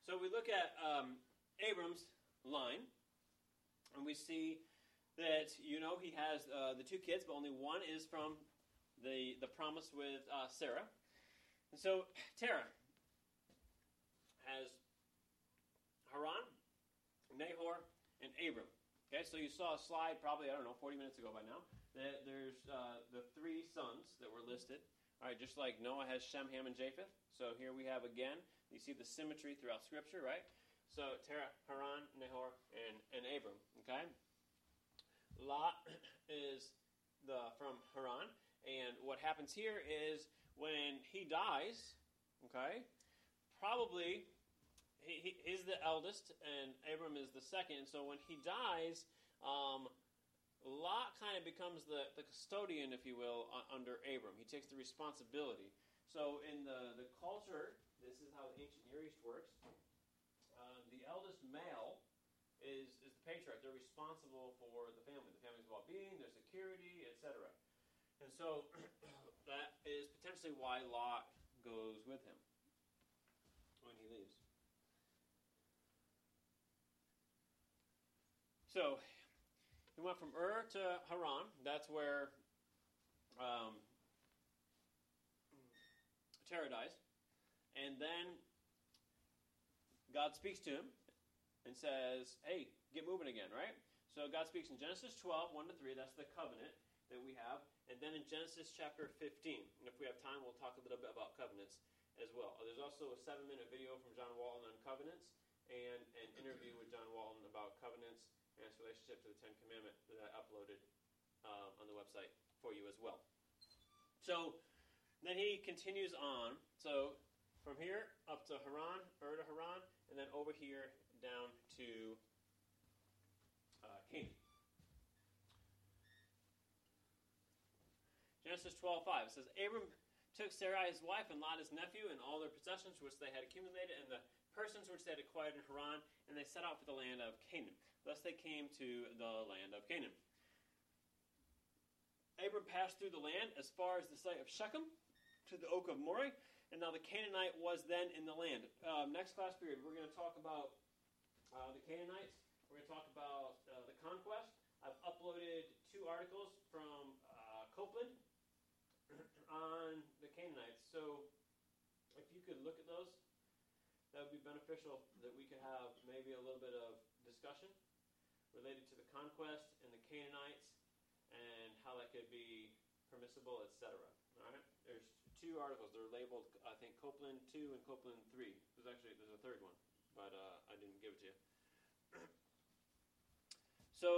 So we look at um, Abram's line, and we see that you know he has uh, the two kids, but only one is from the the promise with uh, Sarah. And so Terah has Haran, Nahor, and Abram. Okay, so you saw a slide probably I don't know 40 minutes ago by now. That there's uh, the three sons that were listed. All right, just like Noah has Shem, Ham, and Japheth. So here we have again. You see the symmetry throughout Scripture, right? So Terah, Haran, Nahor, and, and Abram. Okay. Lot is the from Haran, and what happens here is when he dies, okay, probably he, he is the eldest, and Abram is the second. So when he dies, um, Lot kind of becomes the, the custodian, if you will, uh, under Abram. He takes the responsibility. So in the, the culture, this is how the ancient Near East works. Um, the eldest male is, is the patriarch. They're responsible for the family, the family's well-being, their security, etc. And so that is potentially why Lot goes with him when he leaves. So he went from Ur to Haran. That's where um, Terah dies. And then God speaks to him and says, Hey, get moving again, right? So God speaks in Genesis 12, 1 to 3. That's the covenant that we have. And then in Genesis chapter 15. And if we have time, we'll talk a little bit about covenants as well. There's also a seven minute video from John Walton on covenants and an interview with John Walton about covenants and its relationship to the Ten Commandment that I uploaded um, on the website for you as well. So then he continues on. So from here up to Haran, Ur to Haran, and then over here down to uh, Canaan. Genesis 12:5 says Abram took Sarai his wife and Lot his nephew and all their possessions which they had accumulated and the persons which they had acquired in Haran, and they set out for the land of Canaan. Thus they came to the land of Canaan. Abram passed through the land as far as the site of Shechem to the oak of Moreh, and now the Canaanite was then in the land. Um, next class period, we're going to talk about uh, the Canaanites. We're going to talk about uh, the conquest. I've uploaded two articles from uh, Copeland on the Canaanites. So if you could look at those, that would be beneficial that we could have maybe a little bit of discussion related to the conquest and the Canaanites and how that could be permissible, etc. All right? There's two articles. They're labeled, I think, Copeland 2 and Copeland 3. There's actually there's a third one, but uh, I didn't give it to you. so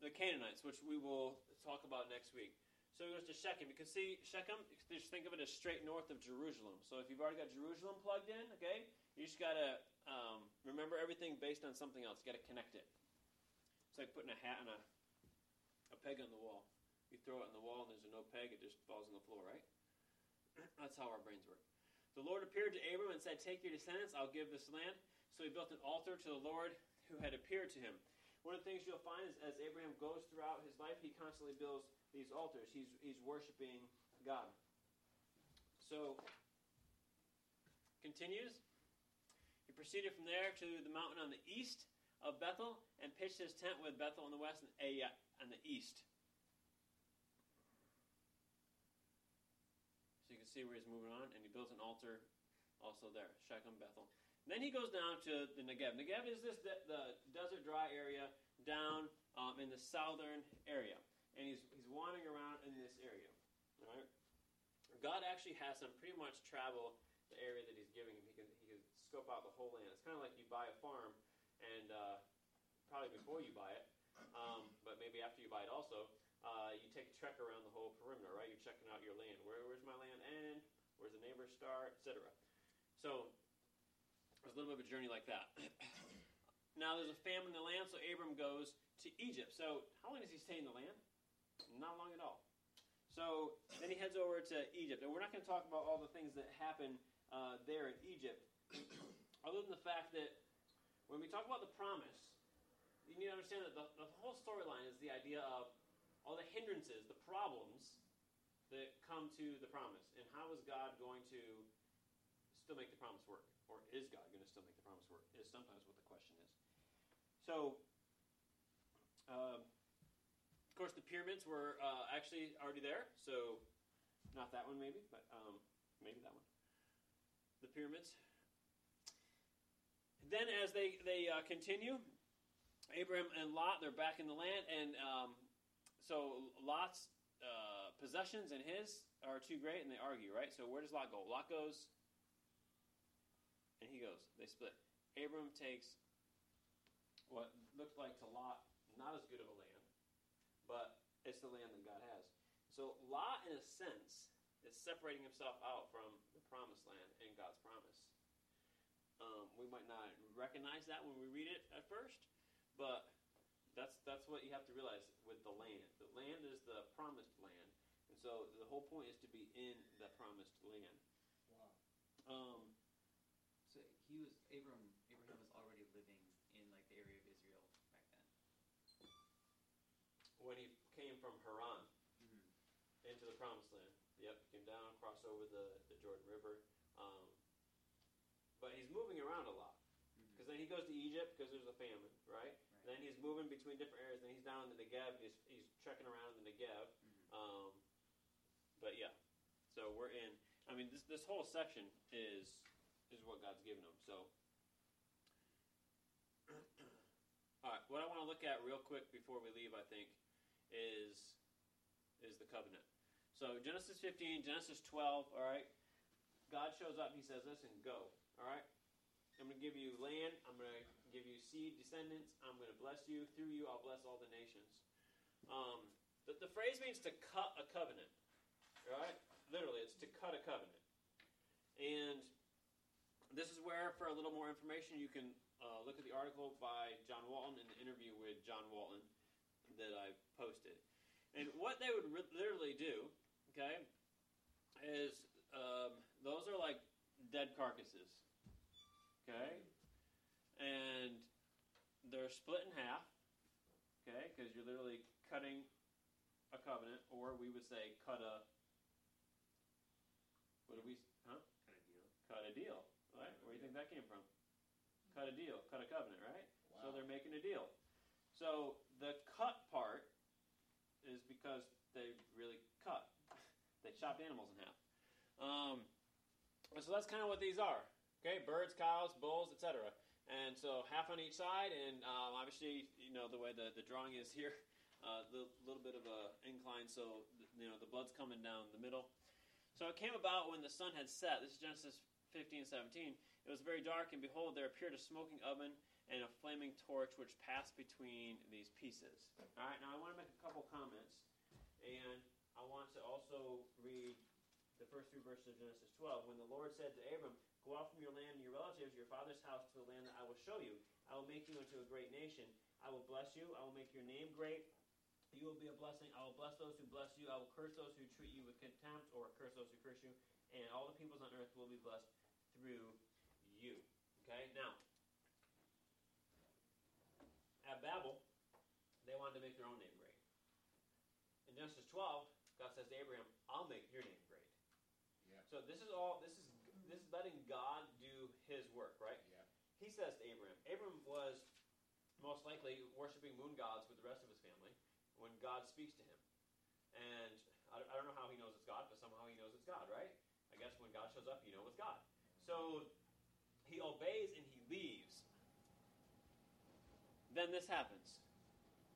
the Canaanites, which we will talk about next week. So he goes to Shechem. You can see Shechem, just think of it as straight north of Jerusalem. So if you've already got Jerusalem plugged in, okay, you just got to um, remember everything based on something else. You got to connect it. It's like putting a hat on a, a peg on the wall. You throw it on the wall and there's no peg, it just falls on the floor, right? That's how our brains work. The Lord appeared to Abram and said, Take your descendants, I'll give this land. So he built an altar to the Lord who had appeared to him. One of the things you'll find is as Abraham goes throughout his life, he constantly builds these altars. He's, he's worshiping God. So, continues. He proceeded from there to the mountain on the east of Bethel and pitched his tent with Bethel on the west and Ai on the east. So you can see where he's moving on, and he builds an altar also there, Shechem, Bethel. And then he goes down to the Negev. Negev is this the, the desert dry area down um, in the southern area, and he's he's wandering around in this area. Right. God actually has him pretty much travel the area that he's giving him. He can he can scope out the whole land. It's kind of like you buy a farm, and uh, probably before you buy it, um, but maybe after you buy it also, uh, you take a trek around the whole perimeter, right? You're checking out your land. Where, where's my land end? Where's the neighbors start, etc. So it's a little bit of a journey like that. now there's a famine in the land, so Abram goes to Egypt. So how long does he stay in the land? Not long at all. So then he heads over to Egypt, and we're not going to talk about all the things that happen uh, there in Egypt, other than the fact that when we talk about the promise, you need to understand that the, the whole storyline is the idea of all the hindrances, the problems that come to the promise, and how is God going to still make the promise work, or is God going to still make the promise work? Is sometimes what the question is. So. Um, of course, the pyramids were uh, actually already there, so not that one maybe, but um, maybe that one. The pyramids. Then, as they they uh, continue, Abraham and Lot they're back in the land, and um, so Lot's uh, possessions and his are too great, and they argue, right? So where does Lot go? Lot goes, and he goes. They split. Abram takes what looked like to Lot not as good of a land but it's the land that God has. So Lot, in a sense, is separating himself out from the promised land and God's promise. Um, we might not recognize that when we read it at first, but that's that's what you have to realize with the land. The land is the promised land, and so the whole point is to be in the promised land. Wow. Um, so he was Abram. Abraham was already living in like the area of Israel back then. When he came from Haran Mm-hmm. into the promised land, yep, he came down, crossed over the, the Jordan River. Um, but he's moving around a lot. Mm-hmm. Because then he goes to Egypt because there's a famine, right? Then he's moving between different areas. And he's down in the Negev. He's, he's trekking around in the Negev. Um, but yeah, so we're in. I mean, this this whole section is is what God's given them. So, all right, what I want to look at real quick before we leave, I think, is is the covenant. So Genesis 15, Genesis 12. All right, God shows up. He says, "Listen, go." All right, I'm going to give you land. I'm going to give you seed, descendants. I'm going to bless you. Through you, I'll bless all the nations. Um, the, the phrase means to cut a covenant. Right? Literally, it's to cut a covenant. And this is where, for a little more information, you can uh, look at the article by John Walton and the interview with John Walton that I posted. And what they would re- literally do, okay, is um, those are like dead carcasses, okay, and they're split in half, okay, because you're literally cutting a covenant, or we would say cut a. What do we? Huh? Kind of deal. Cut a deal, right? Where do you think that came from? Cut a deal, cut a covenant, right? Wow. So they're making a deal. So the cut part is because they really cut. they chopped animals in half. Um, so that's kind of what these are. Okay, birds, cows, bulls, etc. And so half on each side, and um, obviously, you know the way the, the drawing is here, a uh, little, bit of a incline, so you know the blood's coming down the middle. So it came about when the sun had set. This is Genesis 15, 17. It was very dark, and behold, there appeared a smoking oven and a flaming torch which passed between these pieces. All right, now I want to make a couple comments, and I want to also read the first three verses of Genesis 12. When the Lord said to Abram, Go out from your land and your relatives, your father's house, to the land that I will show you. I will make you into a great nation. I will bless you. I will make your name great. You will be a blessing. I will bless those who bless you. I will curse those who treat you with contempt, or curse those who curse you. And all the peoples on earth will be blessed through you. Okay? Now, at Babel, they wanted to make their own name great. In Genesis 12, God says to Abraham, I'll make your name great. Yeah. So this is all this is letting God do his work, right? Yeah. He says to Abram, Abram was most likely worshiping moon gods with the rest of his family when God speaks to him. And I, I don't know how he knows it's God, but somehow he knows it's God, right? I guess when God shows up, you know it's God. So he obeys and he leaves. Then this happens.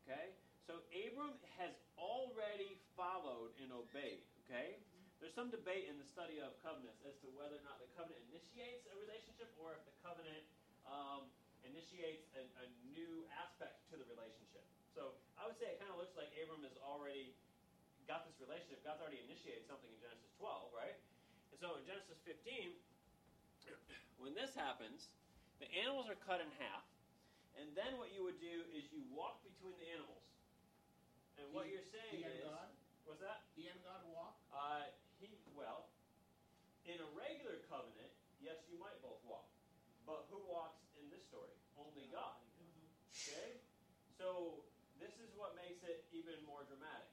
Okay? So Abram has already followed and obeyed. Okay? There's some debate in the study of covenants as to whether or not the covenant initiates a relationship or if the covenant um, initiates a, a new aspect to the relationship. So I would say it kind of looks like Abram has already got this relationship. God's already initiated something in Genesis 12, right? And so in Genesis 15, when this happens, the animals are cut in half, and then what you would do is you walk between the animals. And what you're saying is, God? what's that? The end of God walk? Uh, well, in a regular covenant, yes, you might both walk, but who walks in this story? Only God. Mm-hmm. Okay, so this is what makes it even more dramatic.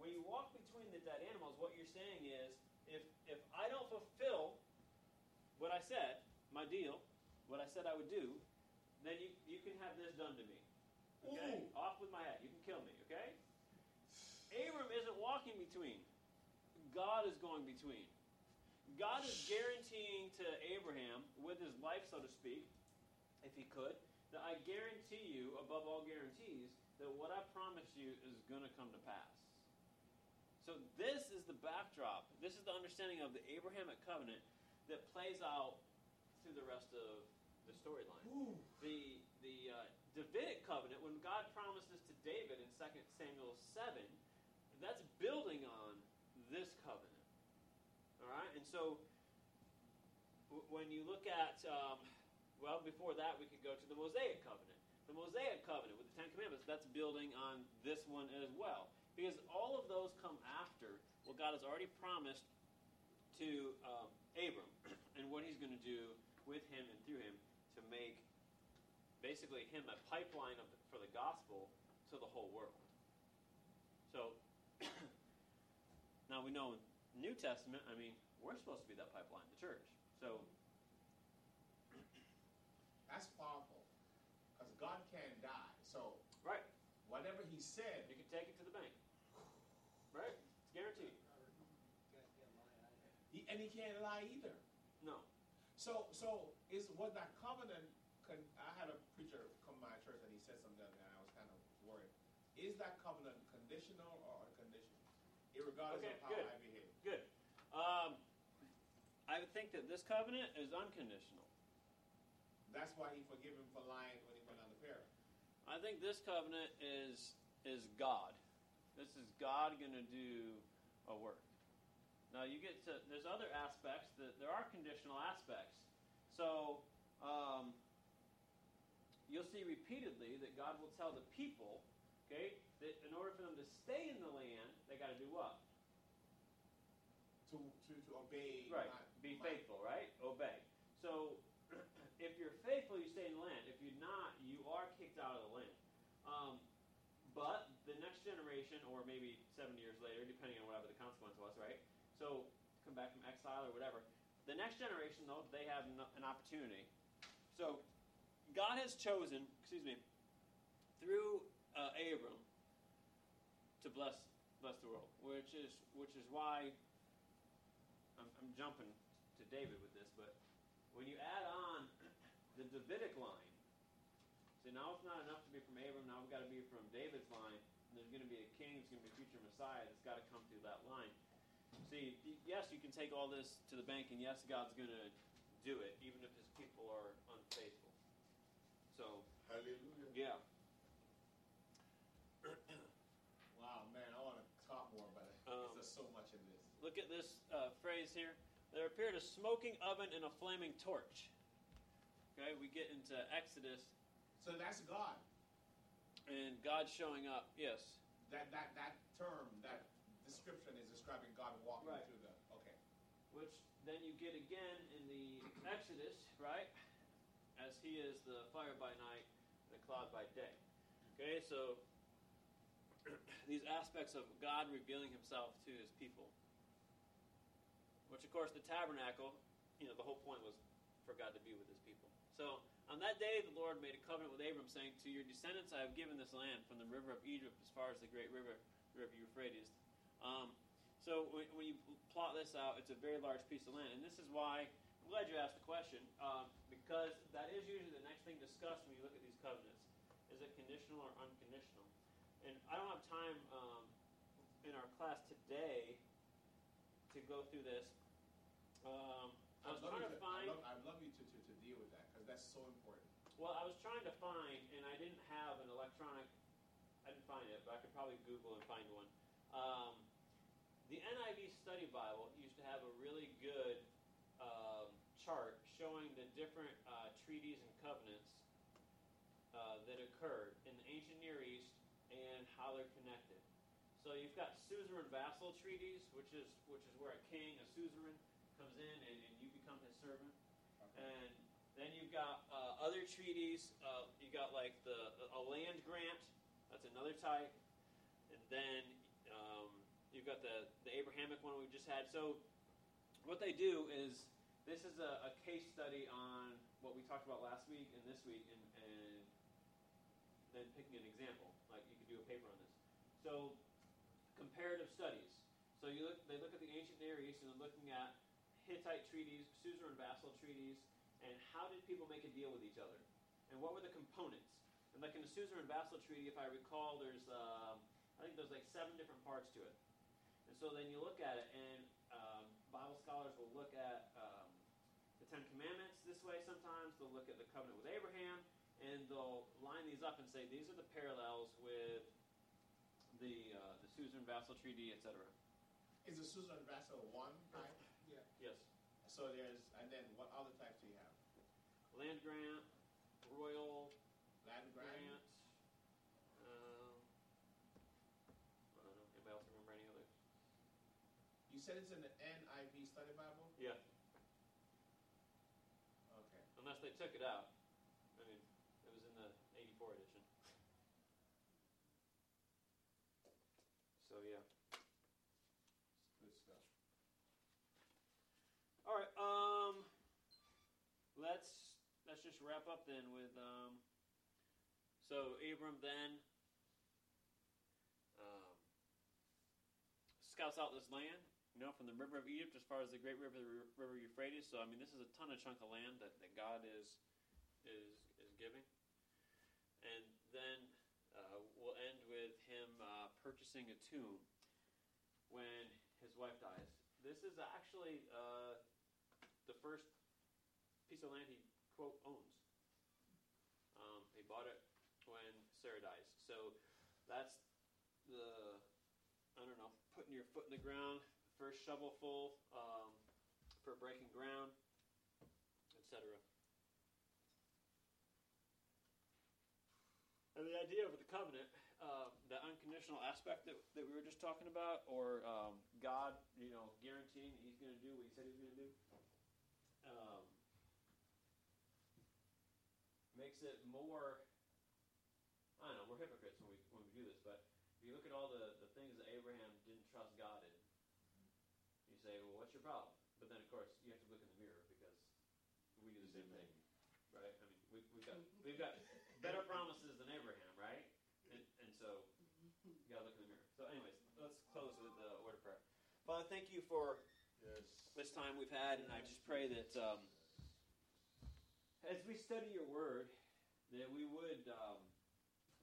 When you walk between the dead animals, what you're saying is, if if I don't fulfill what I said, my deal, what I said I would do, then you you can have this done to me. Okay, Ooh. off with my head. You can kill me. Okay. Abram isn't walking between. God is going between. God is guaranteeing to Abraham, with his life, so to speak, if he could, that I guarantee you, above all guarantees, that what I promise you is going to come to pass. So this is the backdrop. This is the understanding of the Abrahamic covenant that plays out through the rest of the storyline. The the uh, Davidic covenant, when God promised this to David in 2 Samuel 7, that's building on this covenant. All right? And so w- when you look at, um, well, before that, we could go to the Mosaic covenant. The Mosaic covenant with the Ten Commandments, that's building on this one as well. Because all of those come after what God has already promised to um, Abram and what he's going to do with him and through him to make basically him a pipeline the, for the gospel to the whole world. So now we know in New Testament, I mean, we're supposed to be that pipeline, the church. So That's powerful. Because God can't die. So right, whatever He said, You can take it to the bank. Right? It's guaranteed. he, and he can't lie either. No. So, so is was that covenant? Con, I had a preacher come to my church and he said something and I was kind of worried. Is that covenant conditional or irregardless Okay, of how good. I behave? Good. Um, I would think that this covenant is unconditional. That's why he forgave him for lying when he went on the parrot. I think this covenant is is God. This is God going to do a work. Now you get to there's other aspects that there are conditional aspects. So um, you'll see repeatedly that God will tell the people, okay, that in order for them to stay in the land, they got to do what? To to, to obey. Right. my- Be my- faithful, right? Obey. So if you're faithful, you stay in the land. If you're not, you are kicked out of the land. Um, but the next generation, or maybe 70 years later, depending on whatever the consequence was, right? So come back from exile or whatever. The next generation, though, they have an an opportunity. So God has chosen, excuse me, through uh, Abram to bless bless the world, which is which is why I'm, I'm jumping to David with this, but when you add on the Davidic line, see now it's not enough to be from Abram. Now we've got to be from David's line. And there's going to be a king. There's going to be a future Messiah that's got to come through that line. See, yes, you can take all this to the bank, and yes, God's going to do it, even if His people are unfaithful. So, Hallelujah. yeah. Wow, man, I want to talk more, but Um, there's so much in this. Look at this uh, phrase here. There appeared a smoking oven and a flaming torch. Okay, we get into Exodus So that's God. and God showing up. Yes. That that that term, that description is describing God walking Right. through the. Okay. Which then you get again in the Exodus, right? As he is the fire by night, the cloud by day. Okay, so these aspects of God revealing himself to his people. Which, of course, the tabernacle, you know, the whole point was for God to be with his people. So on that day, the Lord made a covenant with Abram, saying, To your descendants I have given this land, from the river of Egypt as far as the great river, the river Euphrates. Um, so when, when you plot this out, it's a very large piece of land, and this is why I'm glad you asked the question um, because that is usually the next thing discussed when you look at these covenants: is it conditional or unconditional? And I don't have time um, in our class today to go through this. Um, I was I'd love trying you to find. I'd love, I'd love you to, to, to deal with that because that's so important. Well, I was trying to find, and I didn't have an electronic. I didn't find it, but I could probably Google and find one. Um, the NIV Study Bible used to have a really good um, chart showing the different uh, treaties and covenants uh, that occurred in the ancient Near East and how they're connected. So you've got suzerain vassal treaties, which is which is where a king, a suzerain, comes in and, and you become his servant. And then you've got uh, other treaties. Uh, you got like the a land grant. That's another type. And then um, you've got the the Abrahamic one we just had. So what they do is this is a, a case study on what we talked about last week and this week, and, and then picking an example. Like you could do a paper on this. So comparative studies. So you look, they look at the ancient Near East and they're looking at Hittite treaties, suzerain vassal treaties, and how did people make a deal with each other, and what were the components. And like in the suzerain vassal treaty, if I recall, there's um, I think there's like seven different parts to it. And so then you look at it, and um, Bible scholars will look at um, the Ten Commandments this way. Sometimes they'll look at the covenant with Abraham, and they'll line these up and say these are the parallels with the uh, the suzerain vassal treaty, etc. Is the suzerain vassal one? Yes, So there's, and then what other types do you have? land grant, royal Land grant. grant. Um, I don't know. Anybody else remember any others? You said it's in the NIV Study Bible. Yeah. Okay. Unless they took it out. I mean, it was in the '84 edition. So yeah. Good stuff. All right. Um, let's let's just wrap up then with um. So Abram then scouts out this land, you know, from the river of Egypt as far as the great river, the river Euphrates. So I mean, this is a ton of chunk of land that, that God is is is giving. And then uh, we'll end with him uh, purchasing a tomb when his wife dies. This is actually uh, the first piece of land he quote owns. Um, he bought it when Sarah dies. So that's the I don't know putting your foot in the ground, first shovelful um, for breaking ground, etc. And the idea of the covenant, uh, the unconditional aspect that, that we were just talking about, or um, God, you know, guaranteeing that He's going to do what He said He was going to do, um, makes it more. I don't know. We're hypocrites when we when we do this, but if you look at all the, the things that Abraham didn't trust God in, you say, well, what's your problem? But then, of course, you have to look in the mirror because we do the same thing, right? I mean, we, we've got we've got better promises than Abraham, right? And, and so you gotta look in the mirror. So, anyways, let's close with the word of prayer. Father, thank you for Yes. this time we've had, and I just pray that um, as we study your word, that we would um,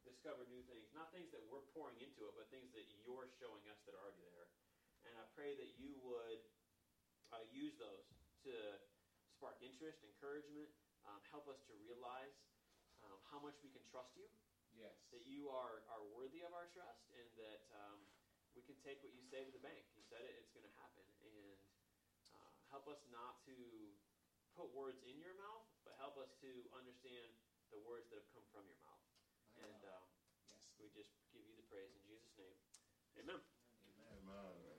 discover new things. Not things that we're pouring into it, but things that you're showing us that are already there. And I pray that you would uh, use those to spark interest, encouragement, um, help us to realize um, how much we can trust you, Yes. that you are, are worthy of our trust, and that um, we can take what you say to the bank. You said it, it's going to happen. And uh, help us not to put words in your mouth, help us to understand the words that have come from your mouth. And God. um, Yes. we just give you the praise in Jesus' name. Amen. Amen. Amen.